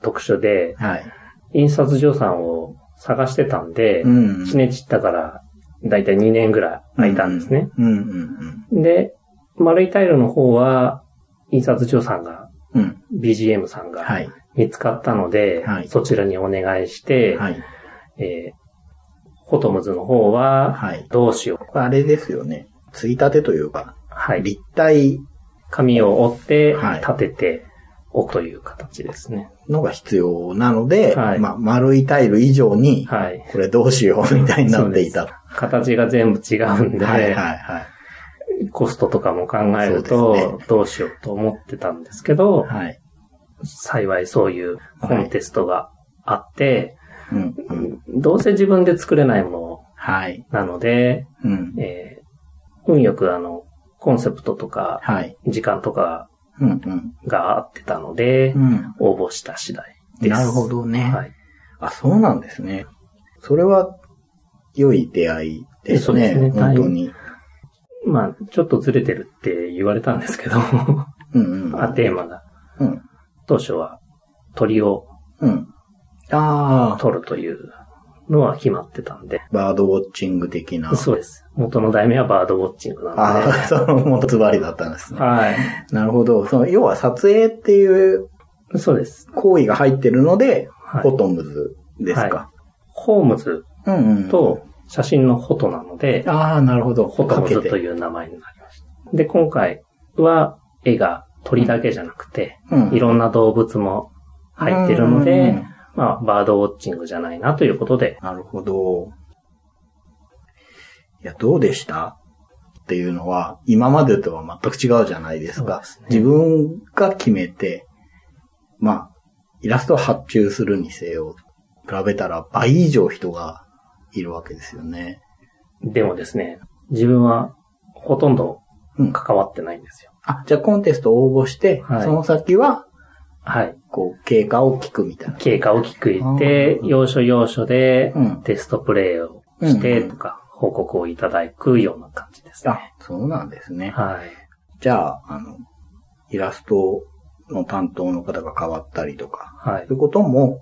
特殊で、はい。印刷所さんを探してたんで、うん。チネチったから、だいたい2年ぐらい空いたんですね。うんうんで、丸いタイルの方は、印刷所さんが、うん。うん。BGM さんがはい。見つかったので、はいそちらにお願いして、はい。えーフォトムズの方は、はい。どうしよう。あれですよね。ついたてというか、はい。立体紙を折ってはい、立てておくという形ですね。のが必要なので、はいまあ、丸いタイル以上に、はい。これどうしよう みたいになっていた。形が全部違うんで、はいはいはい。コストとかも考えると、どうしようと思ってたんですけど、はい。幸いそういうコンテストがあって、うんうん。どうせ自分で作れないものはい。なので、うん。えー運よくあの、コンセプトとか、はい。時間とか。が合ってたので、うん。応募した次第です。なるほどね。はい。あ、そうなんですね。それは、良い出会いですそうでね。すね本当に。まあ、ちょっとずれてるって言われたんですけど、うんうん。あテーマが。うん。当初は鳥をうん。ああ、取るというのは決まってたんで。バードウォッチング的な。そうです。元の題名はバードウォッチングなので。ああ、その元つばりだったんですね。はい。なるほど。その、要は撮影っていうそうです。行為が入ってるので、はいフォトムズですか？ホームズうんうん。と写真のフォトなので、ああ、なるほど。フォトムズかけて。という名前になりました。で、今回は絵が鳥だけじゃなくて、うんいろんな動物も入ってるので、まあ、バードウォッチングじゃないなということで、なるほど。いや、どうでした？っていうのは、今までとは全く違うじゃないですか。すね自分が決めて、まあ、イラストを発注するにせよ、比べたら倍以上人がいるわけですよね。でもですね、自分はほとんどうん。関わってないんですよ。あ、じゃあコンテストを応募して、はいその先は、はい。こう、経過を聞くみたいな。経過を聞くいて要所要所でうんテストプレイをしてうんとか、報告をいただくような感じですあね。、そうなんですね。はい。じゃあ、あの、イラストの担当の方が変わったりとか、はいそうい。うことも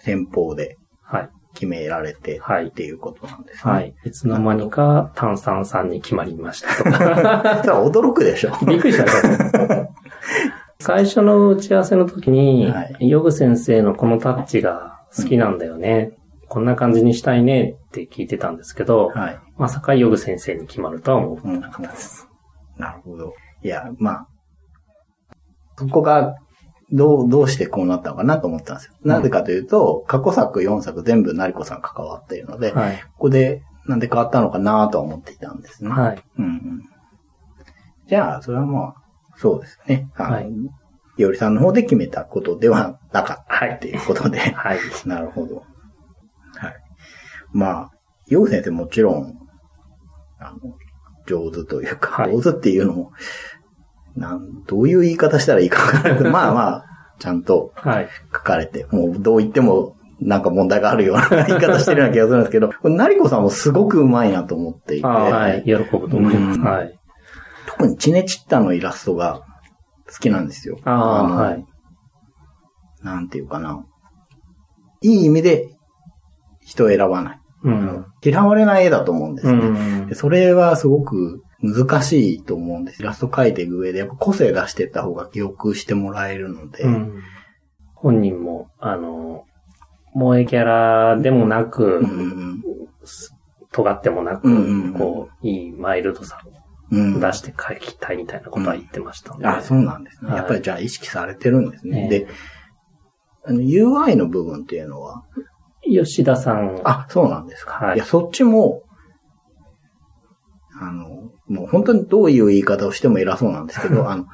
先方ではい。決められてはいっていうことなんですね。はい。いつの間にか炭酸さんに決まりましたとか。驚くでしょ。びっくりしたね。最初の打ち合わせの時に、はいヨグ先生のこのタッチが好きなんだよね。こんな感じにしたいねって聞いてたんですけど、はい。まさかヨグ先生に決まるとは思ってうんなかったです。なるほど。いや、まあ、そこが、どう、どうしてこうなったのかなと思ったんですよ。なぜかというと、過去作4作全部成子さん関わっているので、こはい。こでなんで変わったのかなとは思っていたんですね。はい。うんうん。じゃあ、それはまあ、そうですね。はいいおりさんの方で決めたことではなかったはいっていうことで。はい。なるほど。はい。まあ、ヨウ先生もちろん、あの、上手というか、はい上手っていうのも、なん、どういう言い方したらいいかわからない まあまあ、ちゃんとはい。書かれて、もうどう言ってもなんか問題があるような言い方してるような気がするんですけど、これ成子さんもすごくうまいなと思っていて、はい。喜ぶと思います。うんはい。特にチネチッタのイラストが好きなんですよ。ああ、のはい。なんていうかな。いい意味で人を選ばない。うん。嫌われない絵だと思うんですうね。んで。それはすごく難しいと思うんです。イラスト描いていく上で、やっぱ個性出していった方が記憶してもらえるので。うん本人も、あの、萌えキャラでもなく、うん尖ってもなく、うんうんうんこう、いいマイルドさうんを出して描きたいみたいなことは言ってましたので。あ、そうなんですね。はいやっぱりじゃあ意識されてるんですね。ねで、あの UI の部分っていうのは、吉田さん。あ、そうなんですか。はいいや、そっちも、あの、もう本当にどういう言い方をしても偉そうなんですけど、あの、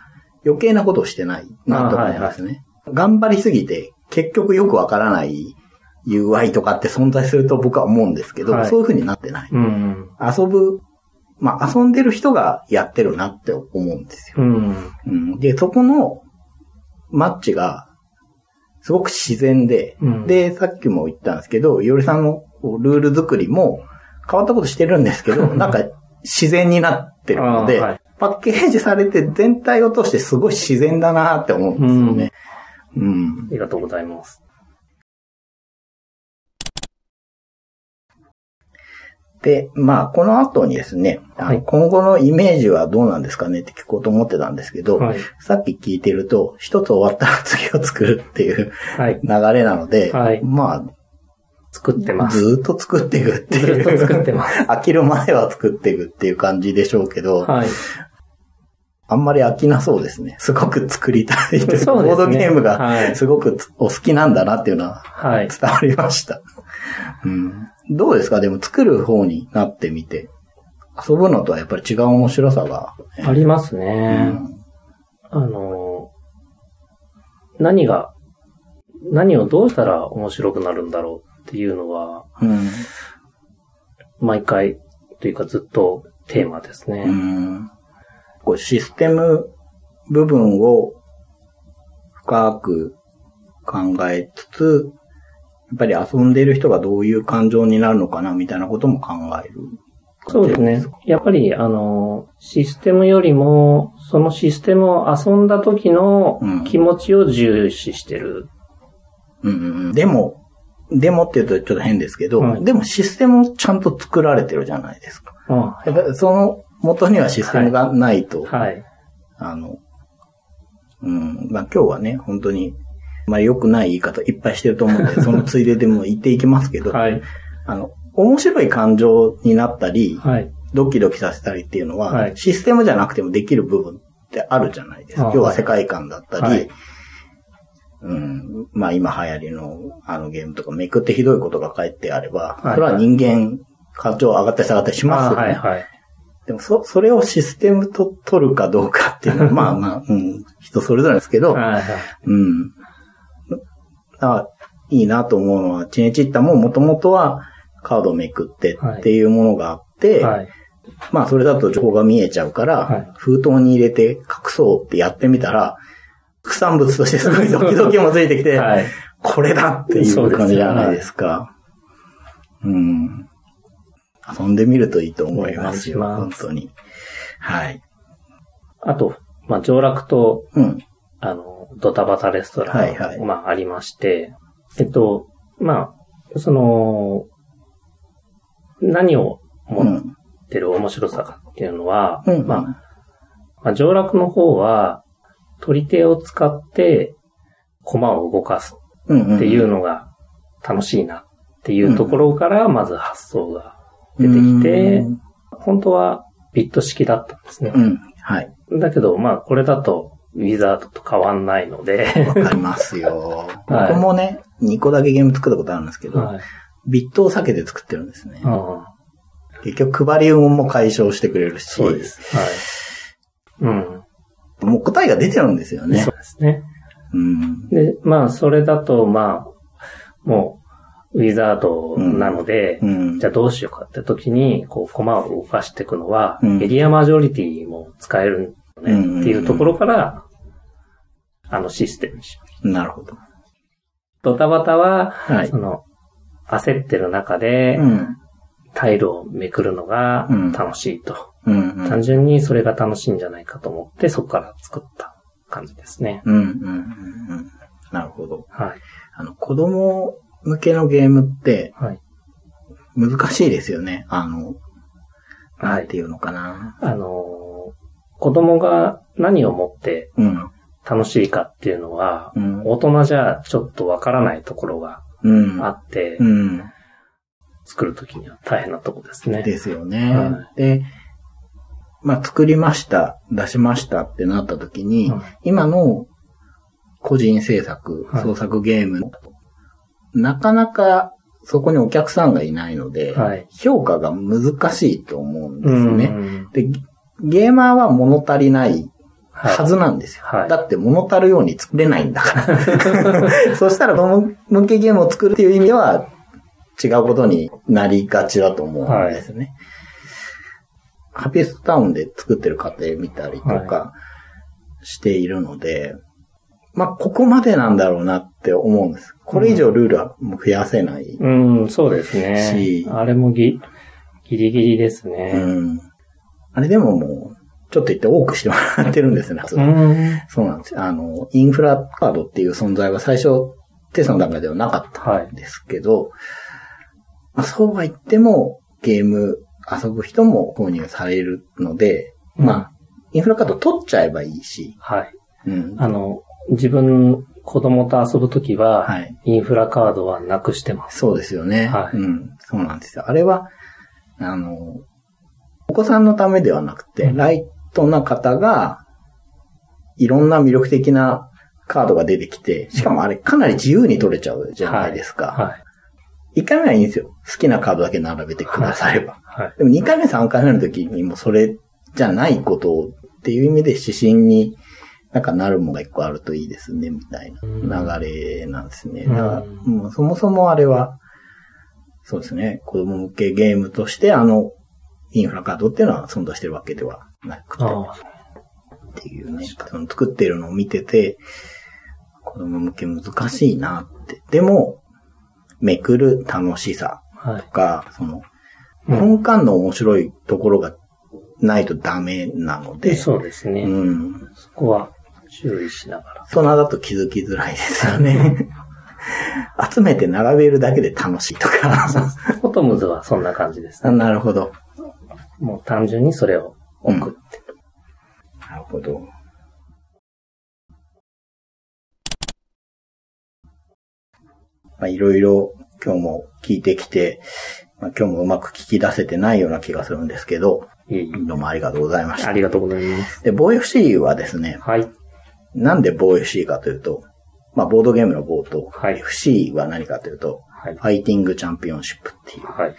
余計なことをしてないなと思いますね。頑張りすぎて、結局よくわからない UI とかって存在すると僕は思うんですけど、はいそういう風になってない。うん。遊ぶ、まあ遊んでる人がやってるなって思うんですよ。うん。うん、で、そこのマッチが、すごく自然で、うんで、さっきも言ったんですけど、いおりさんのルール作りも変わったことしてるんですけど、なんか自然になってるので、はいパッケージされて全体を通してすごい自然だなって思うんですよね。うん。ありがとうございます。で、まあ、この後にですね、はい今後のイメージはどうなんですかね？って聞こうと思ってたんですけど、はい。さっき聞いてると、一つ終わったら次を作るっていうはい。流れなので、はいま作ってあ、ます。ずーっと作っていくっていう。ずっと作ってます。飽きるまでは作っていくっていう感じでしょうけど、はい。あんまり飽きなそうですね。すごく作りたいというかそうですねボードゲームがはいすごくお好きなんだなっていうのははい。伝わりました。うん、どうですか？でも作る方になってみて。遊ぶのとはやっぱり違う面白さが。ありますうね。んあの、何が、何をどうしたら面白くなるんだろうっていうのは、うん毎回というかずっとテーマですね。うんこうシステム部分を深く考えつつ、やっぱり遊んでいる人がどういう感情になるのかなみたいなことも考える。そうですね。やっぱり、あの、システムよりも、そのシステムを遊んだ時のうん気持ちを重視してる。うんうんうんでも、でもって言うとちょっと変ですけど、はいでもシステムをちゃんと作られてるじゃないですか。うん。やっぱりその元にはシステムがないと、はい。あの、うん、まあ今日はね、本当に、まあ良くない言い方いっぱいしてると思うんで、そのついででも言っていきますけど、はい。あの、面白い感情になったり、はい。ドキドキさせたりっていうのは、はいシステムじゃなくてもできる部分ってあるじゃないですか。あ要は世界観だったり、はいうん、まあ今流行りのあのゲームとかめくってひどいことが書いてあれば、はいそれは人間、感情上がったり下がったりしますよね。あはい。はい。でもそ、それをシステムと取るかどうかっていうのは、まあまあ、うん、人それぞれですけど、はい。はい。うん。あいいなと思うのは、チネチッタももともとはカードをめくってっていうものがあって、はい。まあそれだと情報が見えちゃうから、はい封筒に入れて隠そうってやってみたら、副産物としてすごいドキドキもついてきて、はい。これだっていう感じじゃないですか。うん。遊んでみるといいと思いますよ、す本当に。はい。あと、まあ、上楽と、うん。あの、ドタバタレストラン、はいはいまあ、ありまして、えっと、まあ、その、何を持っうん。てる面白さかっていうのは、うん。まあ、まあ、上楽の方は、取り手を使って、駒を動かすうん。っていうのが楽しいなっていうところから、まず発想が出てきてうん、本当はビット式だったんですねう。ん。はい。だけど、まあ、これだと、ウィザードと変わんないので、わかりますよ。はい僕もね、2個だけゲーム作ったことあるんですけど、はいビットを避けて作ってるんですね。うん結局、配り運も解消してくれるし、そうです。はい。うん。もう答えが出てるんですよねそう。ですね。うん。で、まあ、それだと、まあ、もう、ウィザードなので、うん。じゃあどうしようかって時に、こう、コマを動かしていくのは、うんエリアマジョリティも使えるよねっていうところから、あのシステムにします。なるほど。ドタバタは、はいそ。の、焦ってる中でう、ん。タイルをめくるのがうん楽しいと。うん。うん単純にそれが楽しいんじゃないかと思って、そこから作った感じですね。うん。うん。うん。うん。なるほど。はい。あの、子供向けのゲームってはい。難しいですよね。あの、はないんていうのかな。あのー子供が何を持ってうん。楽しいかっていうのは、うん。大人じゃちょっとわからないところがうん。あって、うん。作るときには大変なとこですね。ですよね。はで、まあ、作りました、出しましたってなった時に、はい今の個人制作、はい創作ゲーム、なかなかそこにお客さんがいないので、はい評価が難しいと思うんですうんね。で、ゲーマーは物足りないはいはずなんですよ。はいだって物足るように作れないんだから。そしたら、子供向けゲームを作るっていう意味では、違うことになりがちだと思うんですね。ハピストタウンで作ってる過程見たりとかしているので、まあ、ここまでなんだろうなって思うんです。これ以上ルールはもう増やせない。うん、そうですねし。あれもギギリギリですうね。ん。あれでももう、ちょっと言って多くしてもらってるんですね。うん。そうなんですよ。あの、インフラカードっていう存在は最初、テストの段階ではなかったんですけど、まあ、そうは言っても、ゲーム遊ぶ人も購入されるので、まあ、インフラカード取っちゃえばいいし、はい。うん。あの、自分、子供と遊ぶときは、はい。インフラカードはなくしてます。そうですよね。はいうん。そうなんですよ。あれは、あの、お子さんのためではなくて、うんライトな方が、いろんな魅力的なカードが出てきて、しかもあれかなり自由に取れちゃうじゃないですか。はい。一回目はいいんですよ。好きなカードだけ並べてくだされば。はい。でも二回目、三回目の時にもうそれじゃないことをっていう意味で指針になんかなるものが一個あるといいですね、みたいな流れなんですね。うんだからもうそもそもあれは、そうですね、子供向けゲームとしてあのインフラカードっていうのは存在してるわけではなくて、っていうね、その作ってるのを見てて、子供向け難しいなって。でも、めくる楽しさはいと。か、その、うん根幹の面白いところがないとダメなので、そうですね。うん。そこは注意しながら。大人だと気づきづらいですよね。集めて並べるだけで楽しいとか。フォトムズはそんな感じですね。なるほど。もう単純にそれを置くって。なるほど。まあ、いろいろ今日も聞いてきて、まあ、今日もうまく聞き出せてないような気がするんですけど、どうもありがとうございました。ありがとうございます。で、ボー FC はですね、はい。なんでボー FC かというと、まあ、ボードゲームのボーと、はい FC は何かというと、はいフ。ァイティングチャンピオンシップっていうはい。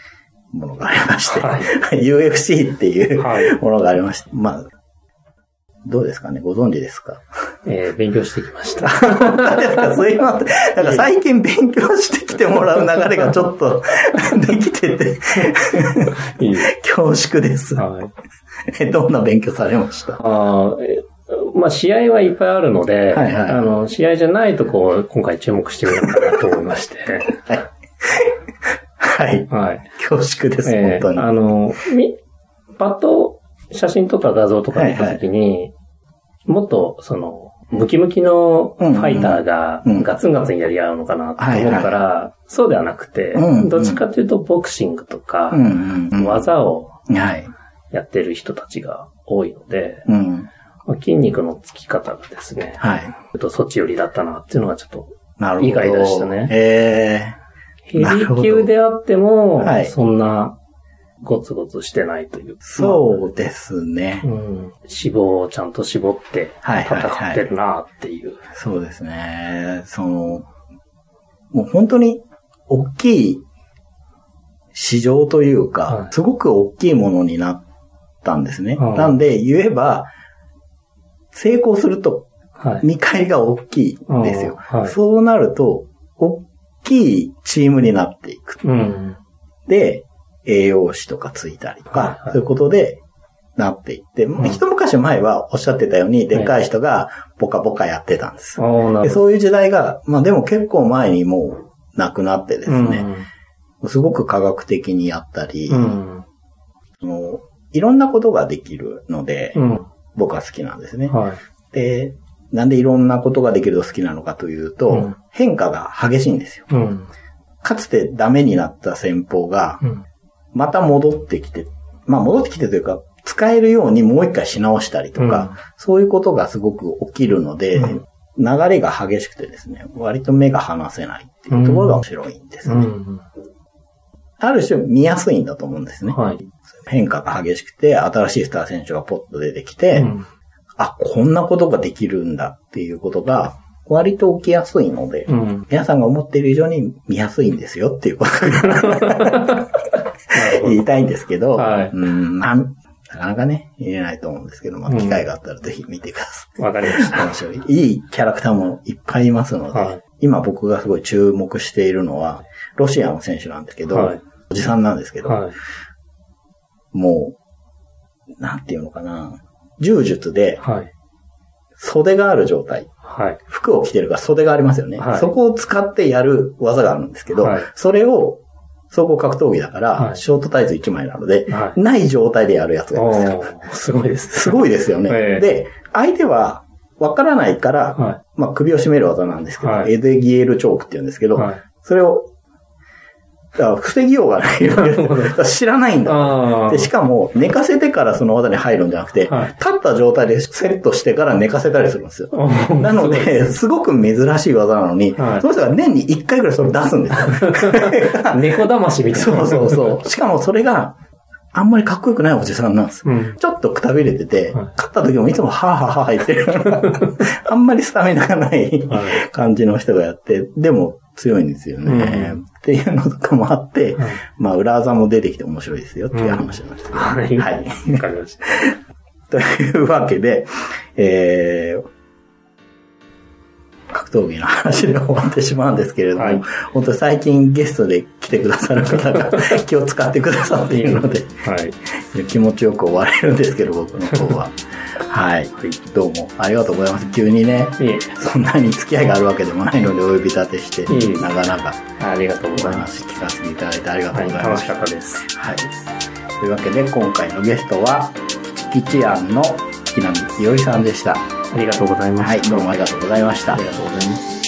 ものがありまして、はい UFC っていうはいものがありまして、まあ、どうですかね？ご存知ですか？えー、勉強してきました。ですか？そういうのって、なんか最近勉強してきてもらう流れがちょっと できてて、恐縮です。はい。えどんな勉強されました？あまあ、試合はいっぱいあるので、はいはいあの、試合じゃないとこう、今回注目してみようかなと思いまして。はい。はい。はい。恐縮です、え本当に。ーあの、み、パッと写真とか画像とか見たときに、もっと、その、ムキムキのファイターがガツンガツンやり合うのかなと思ったら、そうではなくて、うんどっちかというとボクシングとか。技をはい。やってる人たちが多いので、筋肉のつき方がですね、はい。ちょっとそっち寄りだったなっていうのがちょっと。意外でしたねえヘビ級であってもはい、そんなゴツゴツしてないという。ー、そうですね。うん、脂肪をちゃんと絞ってはいはいはい戦ってるなっていう。そうですね。その、もう本当に大きい市場というか、はいすごく大きいものになったんですね。はいなんで言えば、成功するとはい。見返りが大きいんですよ。はいそうなると、大きいチームになっていく。うん。で、栄養士とかついたりとか、はいはいそういうことでなっていって、ん一昔前はおっしゃってたように、でっかい人がボカボカやってたんです。でそういう時代が、まあでも結構前にもうなくなってですど。ね、すごく科学的にやったり、うん。そのいろんなことができるので、うん。僕は好きなんですね。はい。で、なんでいろんなことができると好きなのかというと、うん変化が激しいんですよ。うん。かつてダメになった戦法が、うん。また戻ってきて、まあ戻ってきてというか、使えるようにもう一回し直したりとか、うんそういうことがすごく起きるので、うん流れが激しくてですね、割と目が離せないっていうところが面白いんですね。うん。ある種見やすいんだと思うんですね。はい。変化が激しくて、新しいスター選手がポッと出てきて、うんあ、こんなことができるんだっていうことが、割と起きやすいので、うん。皆さんが思っている以上に見やすいんですよっていうことが 言いたいんですけど、はいうんまあなかなかね、言えないと思うんですけど、まあ、うん機会があったらぜひ見てください。わかりました。面白い。いいキャラクターもいっぱいいますので、はい今僕がすごい注目しているのは、ロシアの選手なんですけど、はいおじさんなんですけど、はい。もう、なんていうのかな、柔術ではい。袖がある状態。はい。服を着てるから袖がありますよね。はいそこを使ってやる技があるんですけど、はいそれを総合格闘技だから、はいショートタイツ1枚なので、はいない状態でやるやつがいますよ。すごいです。すごいですよね。ええで、相手はわからないから、はまあ首を絞める技なんですけど、はいエデギエルチョークって言うんですけど、はい。それを、だから防ぎようがないわ知らないんだ。で、しかも、寝かせてからその技に入るんじゃなくて、はい立った状態でセットしてから寝かせたりするんですよ。なので、すごく珍しい技なのに、はいその人が年に1回ぐらいそれ出すんですよ。猫魂みたいな。そうそうそう。しかもそれが、あんまりかっこよくないおじさんなんですよ。うん。ちょっとくたびれてて、はい勝った時もいつもはぁはぁはぁ言ってる。あんまりスタミナがない感じの人がやって、でも強いんですよね。うんっていうのとかもあって、はいまあ裏技も出てきて面白いですよっていう話なんですけど、はい。はい。わかりました。というわけで、えー、格闘技の話で終わってしまうんですけれども、はい本当に最近ゲストで来てくださる方が気を使ってくださっているので、はい。気持ちよく終われるんですけど、僕の方は。はい。どうもありがとうございます。急にね、そんなに付き合いがあるわけでもないのでお呼び立てして、なかなかありがとうごおざいます。話聞かせていただいてありがとはい、うございます。楽しかったです。はい。というわけで、今回のゲストは、チキチアンの木南いおりさんでした。ありがとうございました。はい、どうもありがとうございましたあり。がとうございます。